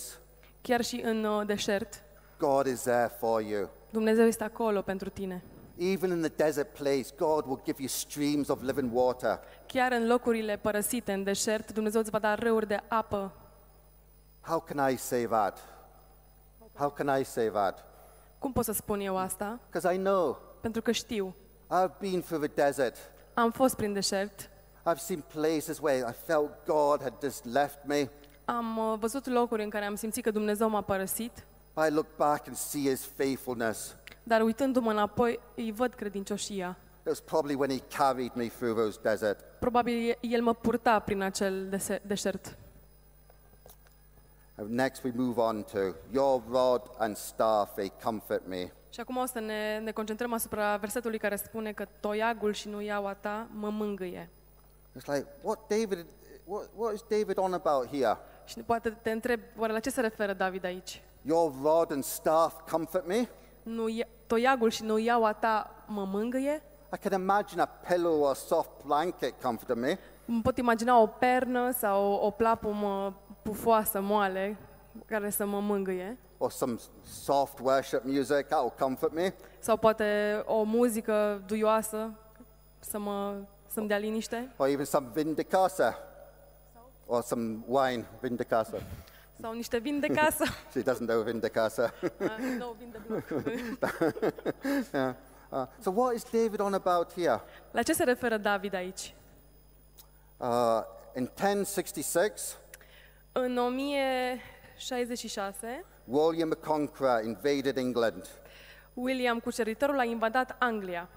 Chiar și în uh, deșert, God is there for you. Dumnezeu este acolo pentru tine. Even in the desert place, God will give you streams of living water. Chiar în locurile părăsite, în deșert, Dumnezeu îți va da râuri de apă. How can I say that? How can I say that? Cum pot să spun eu asta? Because I know Pentru că știu. I've been through the desert. Am fost prin deșert, I've seen places where I felt God had just left me. am uh, văzut locuri în care am simțit că Dumnezeu m-a părăsit, I look back and see His faithfulness. dar uitându-mă înapoi, îi văd credincioșia. It was probably when He carried me through those desert. Probabil El mă purta prin acel dese- deșert. And next we move on to Your rod and staff, they comfort me. Și acum o să ne, ne concentrăm asupra versetului care spune că toiagul și nuiaua ta mă mângâie. It's like, what David, what, what is David on about here? Și poate te întreb, oare la ce se referă David aici? Your rod and staff comfort me? Nu, toiagul și nuiaua ta mă mângâie? I can imagine a pillow or a soft blanket comforting me. Îmi pot imagina o pernă sau o plapumă pufoasă, moale, care să mă mângâie. Or some soft worship music, that will comfort me. Sau poate o muzică duioasă să mă, să-mi dea liniște. Or even some vindicasa. Or some wine, vindicasa. Sau niște vin de casă. She doesn't know vindicasa. Ah, nu, vin de bloc. yeah. Uh, so what is David on about here? La ce se referă David aici? Uh, in 1066, În 1066, William the Conqueror invaded England. William Cuceritorul a invadat Anglia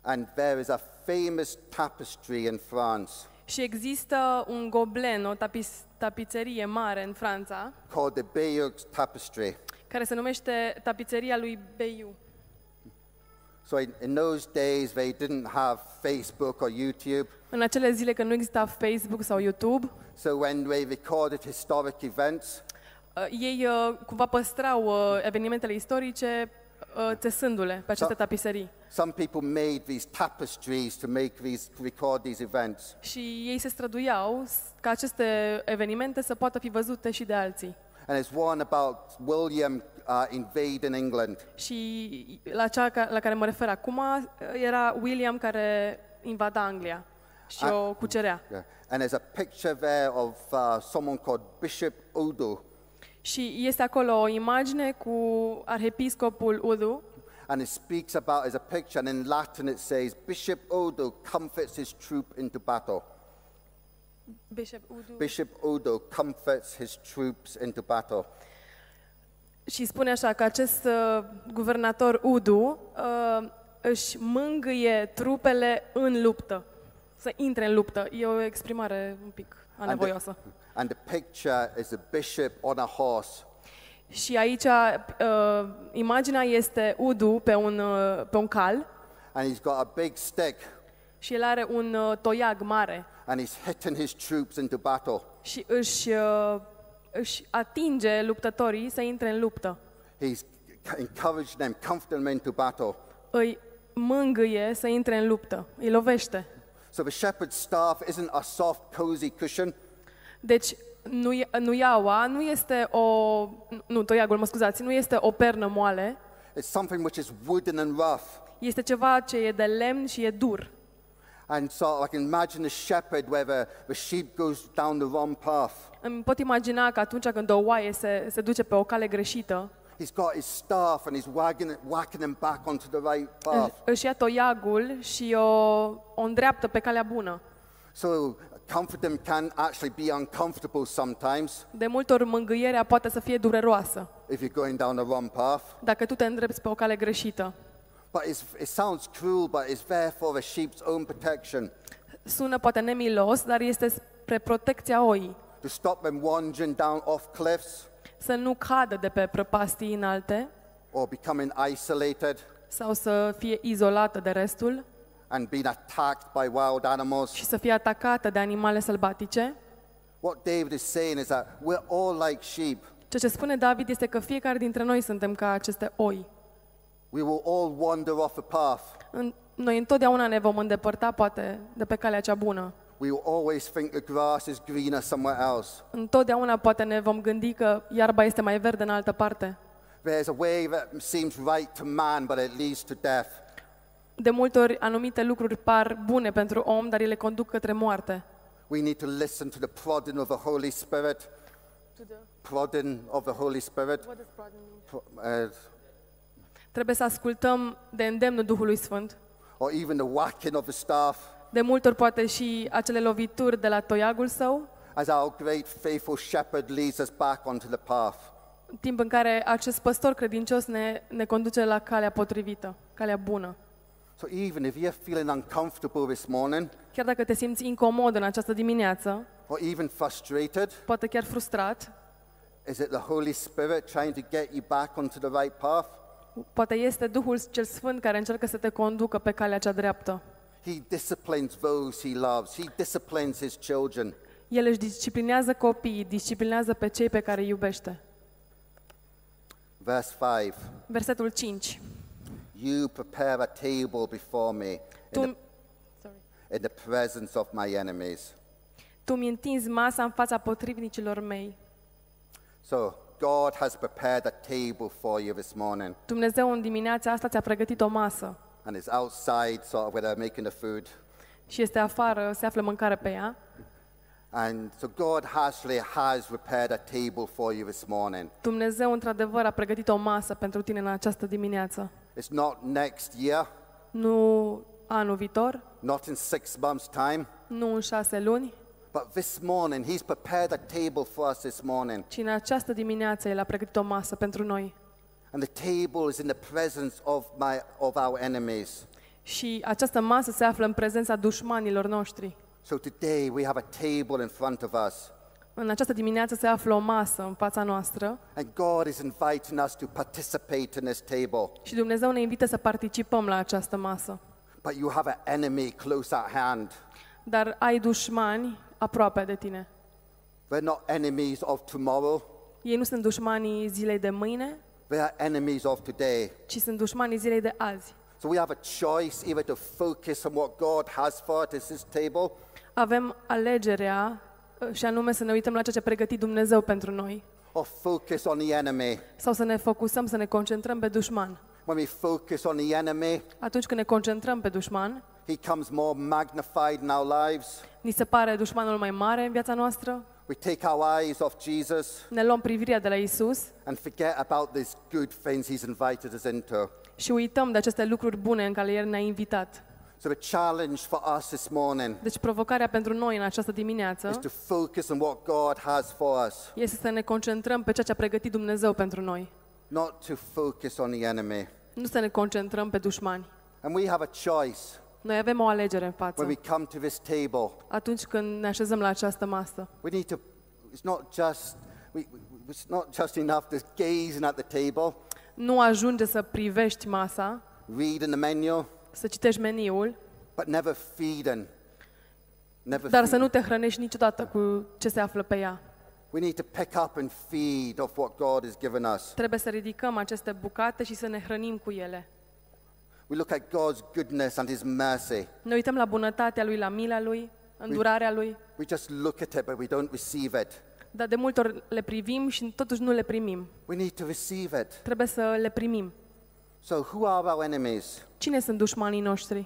And there is a famous tapestry in France și există un goblen, o tapis, tapiserie mare în Franța, called the Bayeux Tapestry. care se numește tapiseria lui Bayeux. So in, in those days, they didn't have Facebook or YouTube. În acele zile când nu exista Facebook sau YouTube, So when they recorded historic events, uh, ei uh, cumva păstrau uh, evenimentele istorice uh, țesându-le pe aceste Da. tapiserii. Some people made these tapestries to make these, record these events. Și ei se străduiau s- ca aceste evenimente să poată fi văzute și de alții. And it's one about William uh, invading England. Și la cea ca- la care mă refer acum uh, era William care invada Anglia și A- o cucerea. Yeah. And there's a picture there of uh, someone called Bishop Udo. Și este acolo o imagine cu arhiepiscopul Udu And it speaks about, as a picture, and in Latin it says, Bishop Udo comforts his troop into battle. Bishop Udu. Bishop Udo comforts his troops into battle. Și spune așa că acest uh, guvernator Udu uh, își mângâie trupele în luptă, să intre în luptă. E o exprimare un pic anevoioasă. And the picture is a bishop on a horse. Și aici uh, imaginea este Udu pe un, uh, pe un cal And he's got a big stick și el are un uh, toiag mare and he's hitting his troops into battle. și își, uh, își atinge luptătorii să intre în luptă. He's encouraging them, comforting them into battle. Îi mângâie să intre în luptă, îi lovește. So the shepherd's staff isn't a soft, cozy cushion. Deci nu, nuiaua nu este o, nu, toiagul, mă scuzați, nu este o pernă moale, It's something which is wooden and rough. este ceva ce e de lemn și e dur. And so I can imagine the shepherd where the, the sheep goes down the wrong path. Îmi pot imagina că atunci când o oaie se, se duce pe o cale greșită, He's got his staff and he's wagging, whacking them back onto the right path. Își ia toiagul și o, o îndreaptă pe calea bună. So comforting can actually be uncomfortable sometimes De multe ori mângâierea poate să fie dureroasă, if you're going down the wrong path. dacă tu te îndrepți pe o cale greșită. But it's, it sounds cruel, but it's there for the sheep's own protection. Sună poate nemilos, dar este spre protecția oii. To stop them wandering down off cliffs Să nu cadă de pe prăpastii înalte or becoming isolated sau să fie izolată de restul and being attacked by wild animals. și să fie atacată de animale sălbatice. What David is saying is that we're all like sheep. Ceea ce spune David este că fiecare dintre noi suntem ca aceste oi. We will all wander off the path. În- Noi întotdeauna ne vom îndepărta, poate, de pe calea cea bună. We will always think the grass is greener somewhere else. Întotdeauna poate ne vom gândi că iarba este mai verde în altă parte. There's a way that seems right to man, but it leads to death. De multe ori, anumite lucruri par bune pentru om, dar ele conduc către moarte. We need to listen to the prodding of the Holy Spirit. Prodding of the Holy Spirit. Pro- uh, Trebuie să ascultăm de îndemnul Duhului Sfânt. or even the whacking of the staff. De multe ori poate și acele lovituri de la toiagul său, as our great faithful shepherd leads us back onto the path. în timp în care acest păstor credincios ne, ne conduce la calea potrivită, calea bună. So even if you're feeling uncomfortable this morning, Chiar dacă te simți incomod în această dimineață, or even frustrated, poate chiar frustrat, is it the Holy Spirit trying to get you back onto the right path? poate este Duhul cel Sfânt care încearcă să te conducă pe calea cea dreaptă. He disciplines those he loves. He disciplines his children. El își disciplinează copiii, disciplinează pe cei pe care îi iubește. Verse 5 Versetul 5. You prepare a table before me in Tu, the, sorry. in the presence of my enemies. tu mi întinzi masa în fața potrivnicilor mei. So God has prepared a table for you this morning. Dumnezeu în dimineața asta ți-a pregătit o masă And it's outside, sort of where they're making the food. și este afară, se află mâncare pe ea. And so God actually has prepared a table for you this morning. Dumnezeu într-adevăr a pregătit o masă pentru tine în această dimineață. It's not next year, Nu anul viitor, not in six months' time, nu în șase luni, but this morning, He's prepared a table for us this morning. ci în această dimineață El a pregătit o masă pentru noi. And the table is in the presence of, my, of our enemies. Și această masă se află în prezența dușmanilor noștri. So today we have a table in front of us. În această dimineață se află o masă în fața noastră And God is inviting us to participate in this table. și Dumnezeu ne invită să participăm la această masă. But you have an enemy close at hand. Dar ai dușmani aproape de tine. They're not enemies of tomorrow, Ei nu sunt dușmanii zilei de mâine, they are enemies of today. ci sunt dușmanii zilei de azi. So we have a choice either to focus on what God has for us, this table, Avem alegerea uh, și anume să ne uităm la ceea ce a pregătit Dumnezeu pentru noi or focus on the enemy. sau să ne focusăm, să ne concentrăm pe dușman. When we focus on the enemy, Atunci când ne concentrăm pe dușman, he comes more magnified in our lives. ni se pare dușmanul mai mare în viața noastră, We take our eyes off Jesus ne luăm privirea de la Isus and forget about these good things he's invited us into. și uităm de aceste lucruri bune în care El ne-a invitat. So the challenge for us this morning Deci provocarea pentru noi în această dimineață is to focus on what God has for us, este să ne concentrăm pe ceea ce a pregătit Dumnezeu pentru noi, not to focus on the enemy. nu să ne concentrăm pe dușmani. And we have a choice Noi avem o alegere în față. when we come to this table. Atunci când ne așezăm la această masă, We need to, it's not just, we, we- it's not just enough just gazing at the table, nu ajunge să privești masa, reading the menu, să citești meniul, but never feeding. Never dar să feed. nu te hrănești niciodată cu ce se află pe ea. We need to pick up and feed of what God has given us. Trebuie să ridicăm aceste bucate și să ne hrănim cu ele. We look at God's goodness and His mercy. Ne uităm la bunătatea Lui, la mila Lui, îndurarea Lui, We just look at it, but we don't receive it. dar de multe ori le privim și totuși nu le primim. We need to receive it. Trebuie să le primim. So, who are our enemies? Cine sunt dușmanii noștri?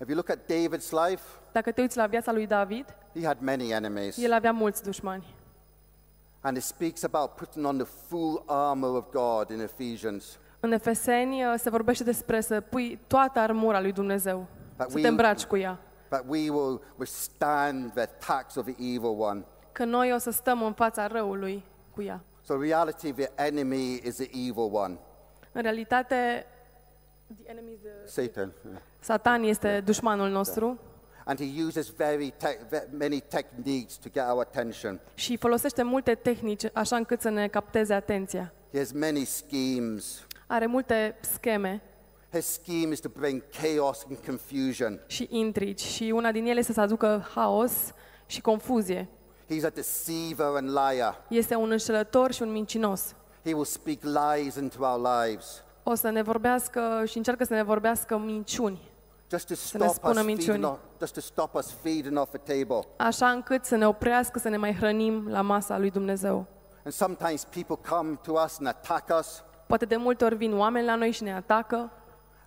If you look at David's life, Dacă te uiți la viața lui David, he had many enemies. el avea mulți dușmani. And it speaks about putting on the full armor of God in Ephesians. În Efeseni uh, se vorbește despre să pui toată armura lui Dumnezeu, That să we- te îmbraci cu ea. That we will withstand the attacks of the evil one. Că noi o să stăm în fața răului cu ea. So, the reality, the enemy is the evil one, În realitate, the enemy is the- Satan. yeah. Satan este dușmanul nostru And he uses very te- ve- many techniques to get our attention. și folosește multe tehnici așa încât să ne capteze atenția. He has many schemes. Are multe scheme His scheme is to bring chaos and confusion. și intrigi și una din ele este să aducă haos și confuzie. He's a deceiver and liar. Este un înșelător și un mincinos. He will speak lies into our lives O să ne vorbească și încearcă să ne vorbească minciuni, just to ne stop us spună feeding minciuni. off, just to stop us feeding off the table. așa încât să ne oprească să ne mai hrănim la masa lui Dumnezeu. And sometimes people come to us and attack us. Poate de multe ori vin oameni la noi și ne atacă.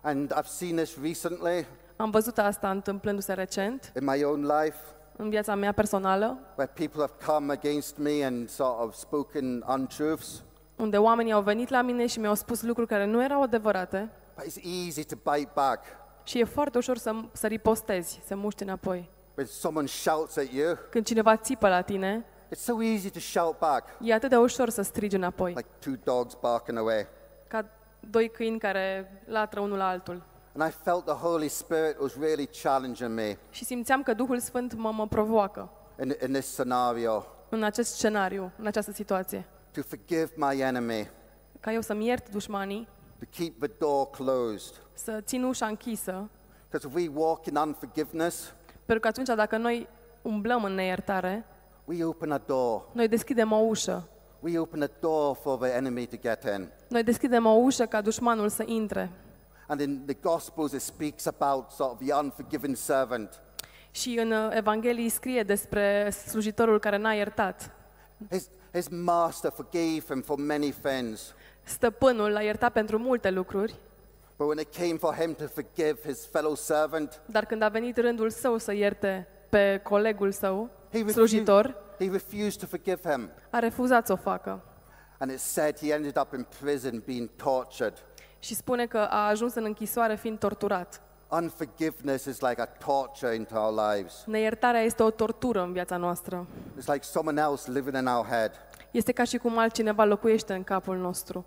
And I've seen this recently Am văzut asta întâmplându-se recent in my own life, în viața mea personală, where people have come against me and sort of spoken untruths. Unde oamenii au venit la mine și mi-au spus lucruri care nu erau adevărate But it's easy to bite back. și e foarte ușor să, să ripostezi, să muști înapoi. When someone shouts at you, Când cineva țipă la tine, it's so easy to shout back, e atât de ușor să strigi înapoi, like two dogs barking away. ca doi câini care latră unul la altul. And I felt the Holy Spirit was really challenging me Și simțeam că Duhul Sfânt mă, mă provoacă in, in this scenario în acest scenariu, în această situație. To forgive my enemy, Ca eu să-mi iert dușmanii, to keep the door closed. să țin ușa închisă, Because if we walk in unforgiveness, pentru că atunci dacă noi umblăm în neiertare, we open a door. noi deschidem o ușă. We open a door for the enemy to get in. Noi deschidem o ușă ca dușmanul să intre. And in the Gospels, it speaks about sort of the unforgiven servant. Și în uh, Evanghelii scrie despre slujitorul care n-a iertat. His, his master forgave him for many things. Stăpânul l-a iertat pentru multe lucruri, But when it came for him to forgive his fellow servant, dar când a venit rândul său să ierte pe colegul său, he, refu- slujitor, he refused to forgive him. a refuzat să o facă. And it said he ended up in prison being tortured. Și spune că a ajuns în închisoare fiind torturat. Unforgiveness is like a torture into our lives. Neiertarea este o tortură în viața noastră. It's like someone else living in our head. Este ca și cum altcineva locuiește în capul nostru.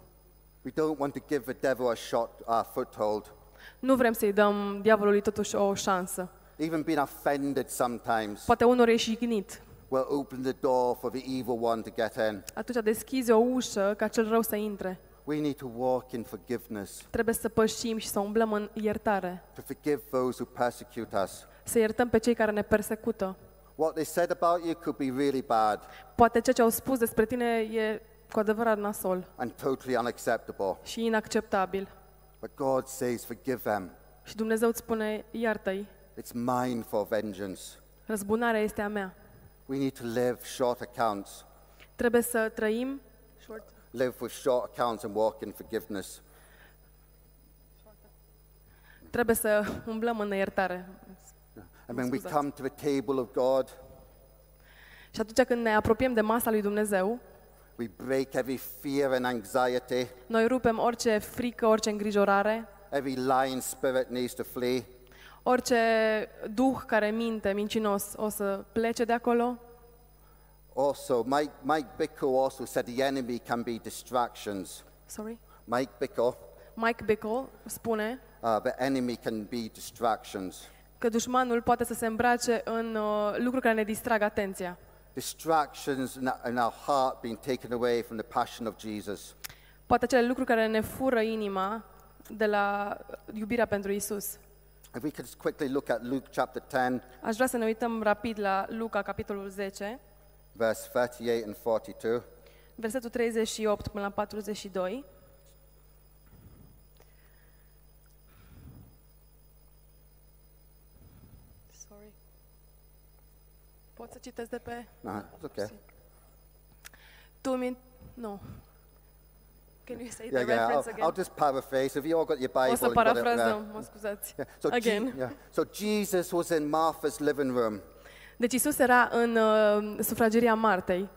We don't want to give the devil a shot, a foothold. Nu vrem să-i dăm diavolului totuși o șansă. Even being offended sometimes Poate unor e jignit. will open the door for the evil one to get in. Atunci deschizi o ușă ca cel rău să intre. We need to walk in forgiveness, Trebuie să pășim și să umblăm în iertare. to forgive those who persecute us. Să iertăm pe cei care ne persecută. What they said about you could be really bad Poate ceea ce au spus despre tine e cu adevărat nasol and totally unacceptable. și inacceptabil. But God says, forgive them. Și Dumnezeu îți spune, iartă-i, It's mine for vengeance. răzbunarea este a mea. We need to live short accounts, Trebuie să trăim short, live with short accounts and walk in forgiveness. trebuie să umblăm în iertare. And when we Scuzați. come to the table of God, Și atunci când ne apropiem de masa lui Dumnezeu, we break every fear and anxiety. noi rupem orice frică, orice îngrijorare, Every lying spirit needs to flee. orice duh care minte, mincinos, o să plece de acolo. Also, Mike, Mike Bickle also said the enemy can be distractions. Sorry? Mike Bickle, Mike Bickle spune uh, the enemy can be distractions. că dușmanul poate să se îmbrace în uh, lucruri care ne distrag atenția. Distractions in our, in our heart being taken away from the passion of Jesus. Poate acele lucruri care ne fură inima de la iubirea pentru Isus. If we could just quickly look at Luke chapter 10, Aș vrea să ne uităm rapid la Luca, capitolul 10, verse 38 and 42. versetul 38 până la 42. Sorry. Pot să citesc de pe... No, it's okay. Tu mi... Nu. Can you say the Yeah, yeah. I'll, again? I'll just paraphrase. If you all got your Bible, o să you've got it parafrazăm, there. mă scuzați. Yeah. So, Je- Again. yeah. so Jesus was in Martha's living room, Deci Isus era în uh, sufrageria Martei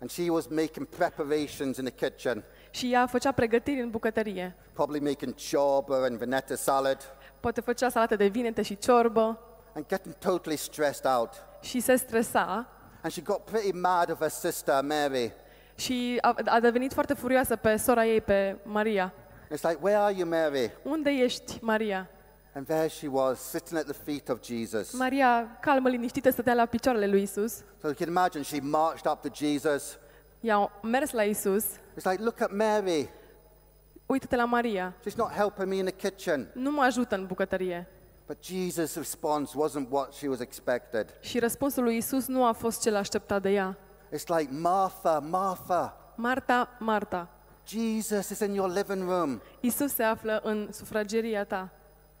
And she was making preparations in the kitchen, și ea făcea pregătiri în bucătărie. probably making ciorba and vinetta salad, Poate făcea salată de vinete și ciorbă and getting totally stressed out. și se stresa And she got pretty mad of her sister, Mary. și a, a devenit foarte furioasă pe sora ei, pe Maria. It's like, Where are you, Mary? Unde ești, Maria? And there she was, sitting at the feet of Jesus. Maria, calmă, liniștită, stătea la picioarele lui Isus. So you can imagine she marched up to Jesus. Ea a mers la Isus. It's like, Look at Mary. Uită-te la Maria. She's not helping me in the kitchen. Nu mă ajută în bucătărie. But Jesus' response wasn't what she was expected. Și răspunsul lui Isus nu a fost cel așteptat de ea. It's like, Martha, Martha, Marta, Marta, Jesus is in your living room. Isus se află în sufrageria ta.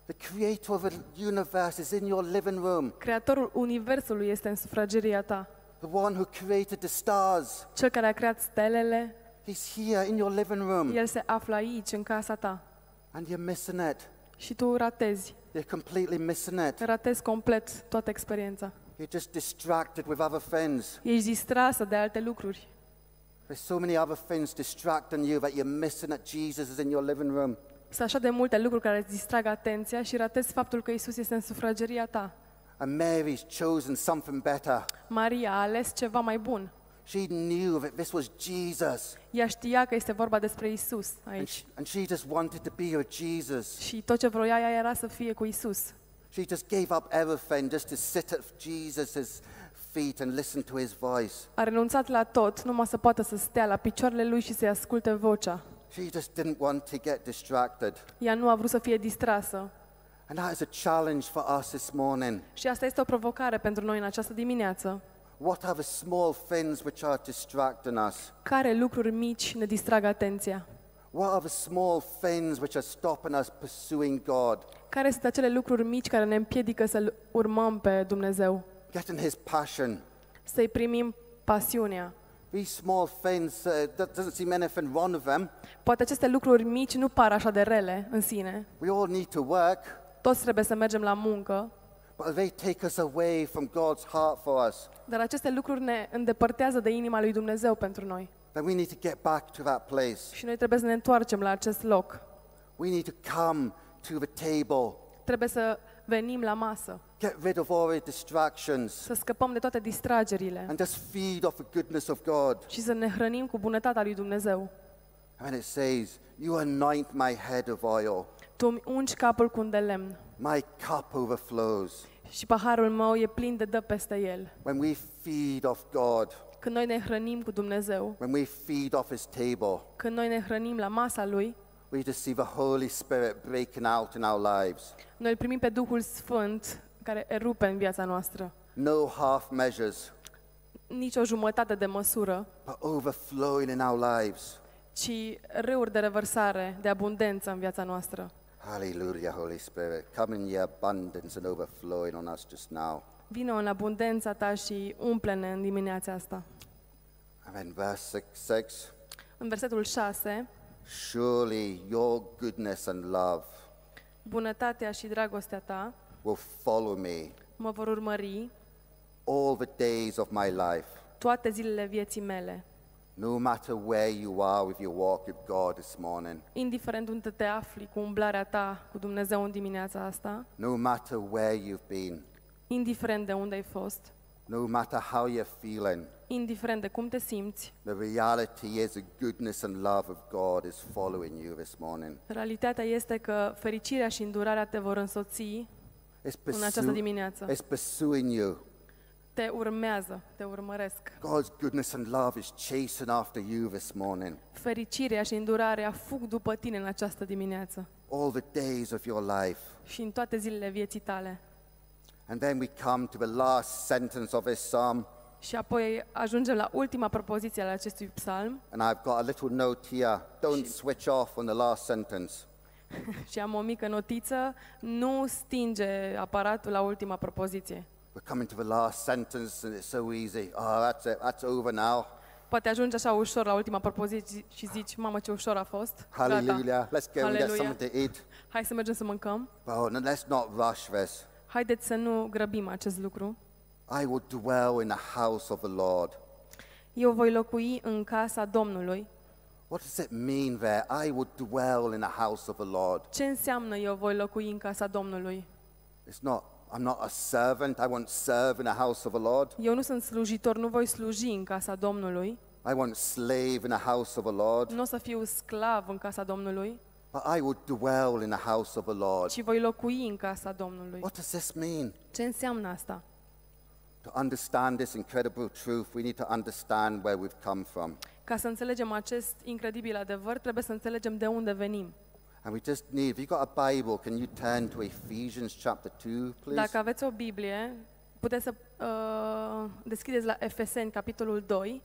The creator of the universe is in your living room. Creatorul universului este în sufrageria ta. The one who created the stars. Cel care a creat stelele, He's here in your living room. el se află aici, în casa ta. And you're missing it. Și tu ratezi, You're completely missing it. ratezi complet toată experiența. You're just distracted with other things. Ești distrasă de alte lucruri. There's so many other things distracting you that you're missing that Jesus is in your living room. Sunt așa de multe lucruri care îți distrag atenția și ratezi faptul că Isus este în sufrageria ta. And Mary's chosen something better. Maria a ales ceva mai bun. She knew that this was Jesus. Ea știa că este vorba despre Isus And aici. she, and she just wanted to be with Jesus. Și tot ce vroia ea era să fie cu Isus. She just gave up everything just to sit at Jesus' feet and listen to his voice. A renunțat la tot, numai să poată să stea la picioarele lui și să-i asculte vocea. She just didn't want to get distracted. Ea nu a vrut să fie distrasă. And that is a challenge for us this morning. Și asta este o provocare pentru noi în această dimineață. What are the small things which are distracting us? Care lucruri mici ne distrag atenția? What are the small things which are stopping us pursuing God? Care sunt acele lucruri mici care ne împiedică să-L urmăm pe Dumnezeu? Getting His passion. Să-i primim pasiunea. These small things, uh, there doesn't seem anything wrong with them. Poate aceste lucruri mici nu par așa de rele în sine. We all need to work, Toți trebuie să mergem la muncă, but they take us away from God's heart for us. dar aceste lucruri ne îndepărtează de inima lui Dumnezeu pentru noi. Then we need to get back to that place. Și noi trebuie să ne întoarcem la acest loc. We need to come to the table, Trebuie să venim la masă, get rid of all the distractions, să scăpăm de toate distragerile and just feed off the goodness of God. și să ne hrănim cu bunătatea lui Dumnezeu. And it says, You anoint my head of oil, Tu îmi ungi capul cu un de lemn my cup overflows. și paharul meu e plin de dă peste el. When we feed off God, Când noi ne hrănim cu Dumnezeu, when we feed off His table, când noi ne hrănim la masa Lui, we just see the Holy Spirit breaking out in our lives. noi îl primim pe Duhul Sfânt care erupe în viața noastră. No half measures, Nici o jumătate de măsură, but overflowing in our lives. ci râuri de revărsare, de abundență în viața noastră. Hallelujah, Holy Spirit. Come in your abundance and overflowing on us just now. Vină în abundența ta și umple-ne în dimineața asta. And then verse 6 În versetul 6, Surely your goodness and love bunătatea și dragostea ta will follow me mă vor urmări all the days of my life. toate zilele vieții mele, No matter where you are with your walk with God this morning, indiferent unde te afli cu umblarea ta cu Dumnezeu în dimineața asta, no matter where you've been, indiferent de unde ai fost, no matter how you're feeling, indiferent de cum te simți, the reality is the goodness and love of God is following you this morning. realitatea este că fericirea și îndurarea te vor însoți, It's, În această pursu- dimineață. it's pursuing you. te urmează, te urmăresc. God's goodness and love is chasing after you this morning. Fericirea și îndurarea fug după tine în această dimineață All the days of your life. și în toate zilele vieții tale. And then we come to the last sentence of this psalm, Și apoi ajungem la ultima propoziție ale acestui psalm and I've got a little note here. Don't switch off on the last sentence. și am o mică notiță, nu stinge aparatul la ultima propoziție. We're coming to the last sentence, and it's so easy. Oh, that's it. That's over now. Poate ajungi așa ușor la ultima propoziție și zici, mamă ce ușor a fost. Gata. Hallelujah. Let's go and get Hallelujah. something to eat. Hai să mergem să mâncăm. Oh, no, let's not rush this. Haideți să nu grăbim acest lucru. I will dwell in the house of the Lord Eu voi locui în casa Domnului. What does it mean there? I would dwell in the house of the Lord. Ce înseamnă eu voi locui în casa Domnului? It's not, I'm not a servant. I won't serve in the house of the Lord. Eu nu sunt slujitor, nu voi sluji în casa Domnului. I won't slave in the house of the Lord. Nu o să fiu sclav în casa Domnului, But I would dwell in the house of the Lord. ci voi locui în casa Domnului. What does this mean? Ce înseamnă asta? To understand this incredible truth, we need to understand where we've come from. Ca să înțelegem acest incredibil adevăr, trebuie să înțelegem de unde venim. And we just need, if you've got a Bible, can you turn to Ephesians chapter 2, please? Dacă aveți o Biblie, puteți să uh, deschideți la Efeseni, capitolul 2,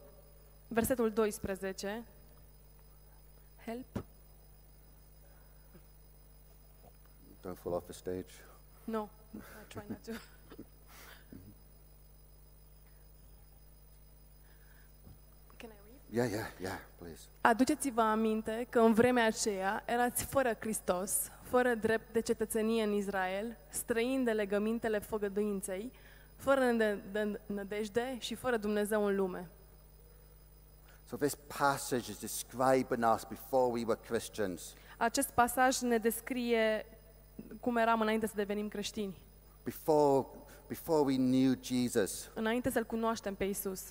versetul 12. Help? Don't fall off the stage. No, I try not to. Can I read? Yeah, yeah, yeah, please. Aduceți-vă aminte că în vremea aceea erați fără Hristos, fără drept de cetățenie în Israel, străini de legămintele făgăduinței, fără năde- de nădejde și fără Dumnezeu în lume. So this passage is describing us before we were Christians, Acest pasaj ne descrie cum eram înainte să devenim creștini, before, before we knew Jesus. înainte să-L cunoaștem pe Isus.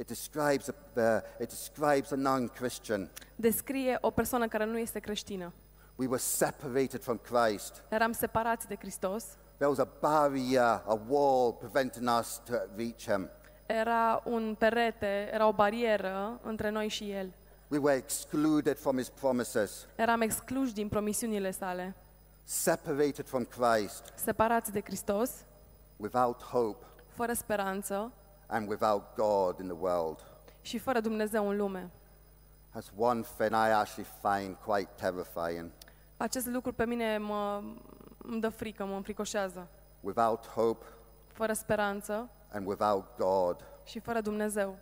It describes a, the, it describes a non-Christian. Descrie o persoană care nu este creștină. We were separated from Christ. Eram separați de Hristos, There was a barrier, a wall preventing us to reach Him. era un perete, era o barieră între noi și El. We were excluded from His promises, Eram excluși din promisiunile sale, separated from Christ, separați de Hristos, without hope, fără speranță and without God in the world. și fără Dumnezeu în lume. That's one thing I actually find quite terrifying. Acest lucru pe mine mă, îmi dă frică, mă înfricoșează. Without hope Fără speranță and without God. și fără Dumnezeu.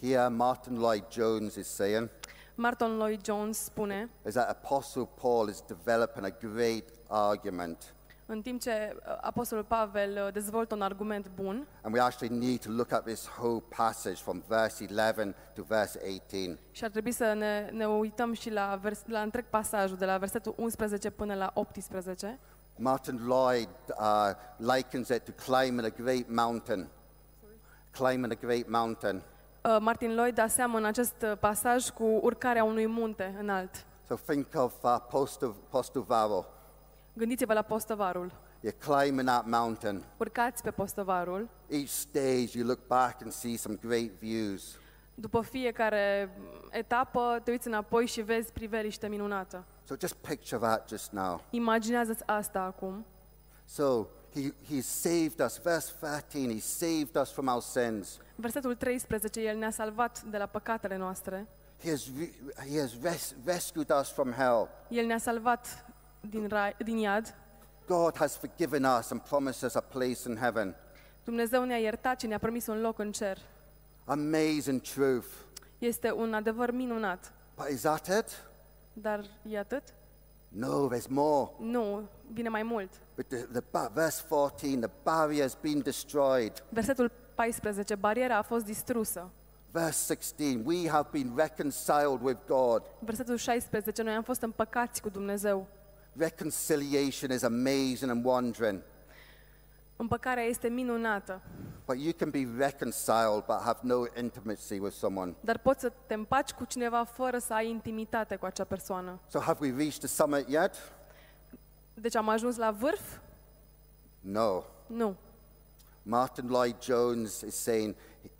Here, Martin Lloyd Jones is saying Martin Lloyd Jones spune, is that Apostle Paul is developing a great argument. În timp ce uh, Apostolul Pavel uh, dezvoltă un argument bun, And we actually need to look at this whole passage from verse 11 to verse 18. și ar trebui să ne, ne uităm și la, vers, la întreg pasajul, de la versetul 11 până la 18, Martin Lloyd uh, likens it to climbing a great mountain. Climbing a great mountain. Uh, Martin Lloyd aseamănă acest uh, pasaj cu urcarea unui munte înalt. So think of uh, Posto- Postovaro. Gândiți-vă la postăvarul. You're climbing that mountain. Urcați pe postăvarul. Each stage, you look back and see some great views. După fiecare etapă, te uiți înapoi și vezi priveliște minunată. So just picture that just now. Imaginează-ți asta acum. So he, he saved us. Verse 13, he saved us from our sins. Versetul 13, El ne-a salvat de la păcatele noastre. He has, re- he has res- rescued us from hell. El ne-a salvat din, rai, din iad. God has forgiven us and promised us a place in heaven. Dumnezeu ne-a iertat și ne-a promis un loc în cer. Amazing truth. Este un adevăr minunat. But is that it? Dar e atât? No, there's more. Nu, vine mai mult. But the, the, ba- verse 14, the barrier has been destroyed. Versetul 14, bariera a fost distrusă. Verse 16, we have been reconciled with God. Versetul 16, noi am fost împăcați cu Dumnezeu. Reconciliation is amazing and wondering. Împăcarea este minunată, But you can be reconciled but have no intimacy with someone. dar poți să te împaci cu cineva fără să ai intimitate cu acea persoană. So have we reached the summit yet? Deci am ajuns la vârf? No. Nu. Martin Lloyd Jones is saying,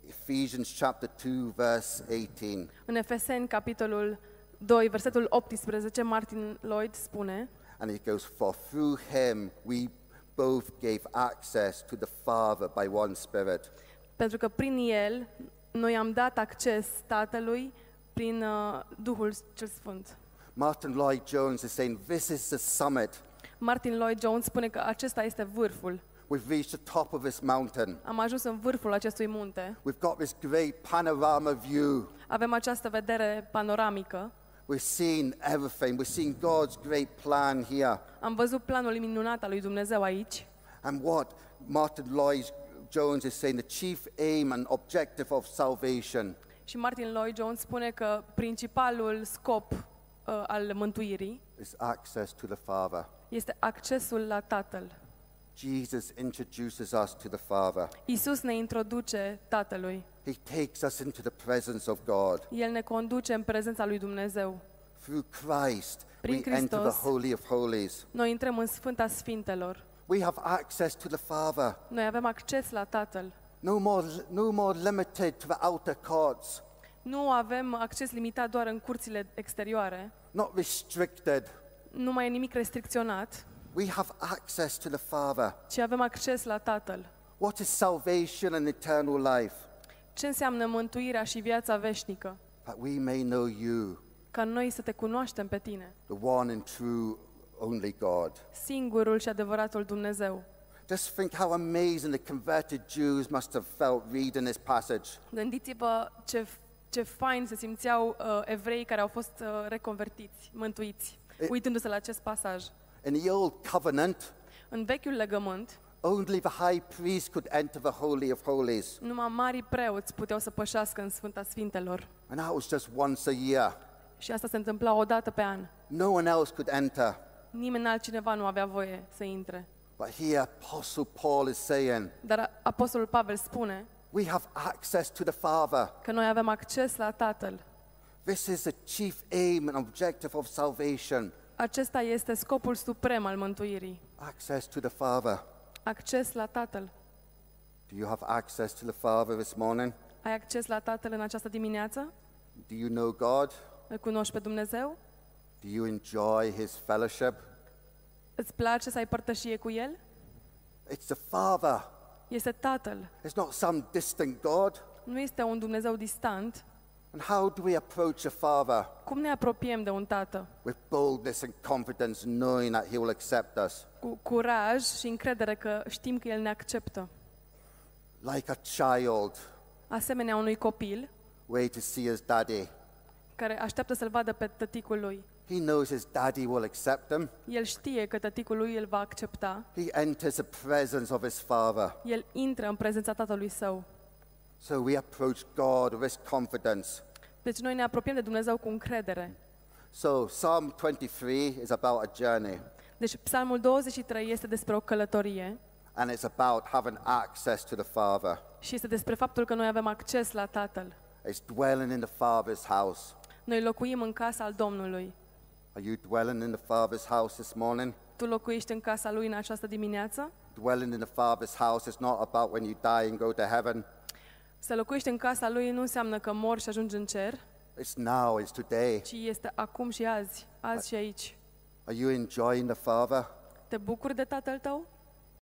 Ephesians chapter 2, verse 18. În Efeseni, capitolul 2, versetul 18, Martin Lloyd spune And he goes, For through him we both gave access to the Father by one Spirit. Pentru că prin el noi am dat acces Tatălui prin uh, Duhul cel Sfânt. Martin Lloyd Jones is saying, This is the summit. Martin Lloyd Jones spune că acesta este vârful. We've reached the top of this mountain. Am ajuns în vârful acestui munte. We've got this great panorama view. Avem această vedere panoramică. We've seen everything. We've seen God's great plan here. Am văzut planul minunat al lui Dumnezeu aici. And what Martin Lloyd Jones is saying the chief aim and objective of salvation Și Martin Lloyd Jones spune că principalul scop uh, al mântuirii is access to the Father. este accesul la Tatăl. Jesus introduces us to the Father. Isus ne introduce Tatălui. He takes us into the presence of God. El ne conduce în prezența lui Dumnezeu. Through Christ, Prin we enter the Hristos. Holy of Holies. Noi intrăm în Sfânta Sfintelor. We have access to the Father. Noi avem acces la Tatăl. No more, no more limited to the outer courts, Nu avem acces limitat doar în curțile exterioare. not restricted. Nu mai e nimic restricționat, We have access to the Father. ci avem acces la Tatăl. What is salvation and eternal life? Ce înseamnă mântuirea și viața veșnică? That we may know you, Ca noi să te cunoaștem pe tine, the one and true only God. singurul și adevăratul Dumnezeu. Just think how amazing the converted Jews must have felt reading this passage. Gândiți-vă ce, ce fain se simțeau uh, evrei care au fost uh, reconvertiți, mântuiți, E- uitându-se la acest pasaj. In the Old Covenant, În vechiul legământ, only the high priest could enter the Holy of Holies, numai mari preoți puteau să pășească în Sfânta Sfintelor. and that was just once a year. Și asta se întâmpla o dată pe an. No one else could enter. Nimeni altcineva nu avea voie să intre. But here, Apostle Paul is saying, Dar Apostolul Pavel spune we have access to the Father. că noi avem acces la Tatăl. This is the chief aim and objective of salvation Acesta este scopul suprem al mântuirii. access to the Father. Acces la Tatăl. Do you have access to the Father this morning? Ai acces la Tatăl în această dimineață? Do you know God? Îl cunoști pe Dumnezeu? Do you enjoy His fellowship? Îți place să ai părtășie cu El? It's the Father. Este Tatăl. It's not some distant God. Nu este un Dumnezeu distant. And how do we approach a Father? Cum ne apropiem de un Tată? With boldness and confidence, knowing that He will accept us. Cu curaj și încredere că știm că El ne acceptă. Like a child Asemenea unui copil waiting to see his daddy. care așteaptă să-l vadă pe tăticul lui. He knows his daddy will accept him. El știe că tăticul lui îl va accepta. He enters the presence of his Father. El intră în prezența tatălui său. So we approach God with this confidence. Deci noi ne apropiem de Dumnezeu cu încredere. So Psalm 23 is about a journey, Deci Psalmul 23 este despre o călătorie and it's about having access to the Father. și este despre faptul că noi avem acces la Tatăl. It's dwelling in the Father's house. Noi locuim în casa al Domnului. Are you dwelling in the Father's house this morning? Tu locuiești în casa lui în această dimineață? Dwelling in the Father's house is not about when you die and go to heaven. Să locuiești în casa lui nu înseamnă că mori și ajungi în cer, It's now, it's today. ci este acum și azi, azi și aici. Are you enjoying the Father? Te bucuri de tatăl tău?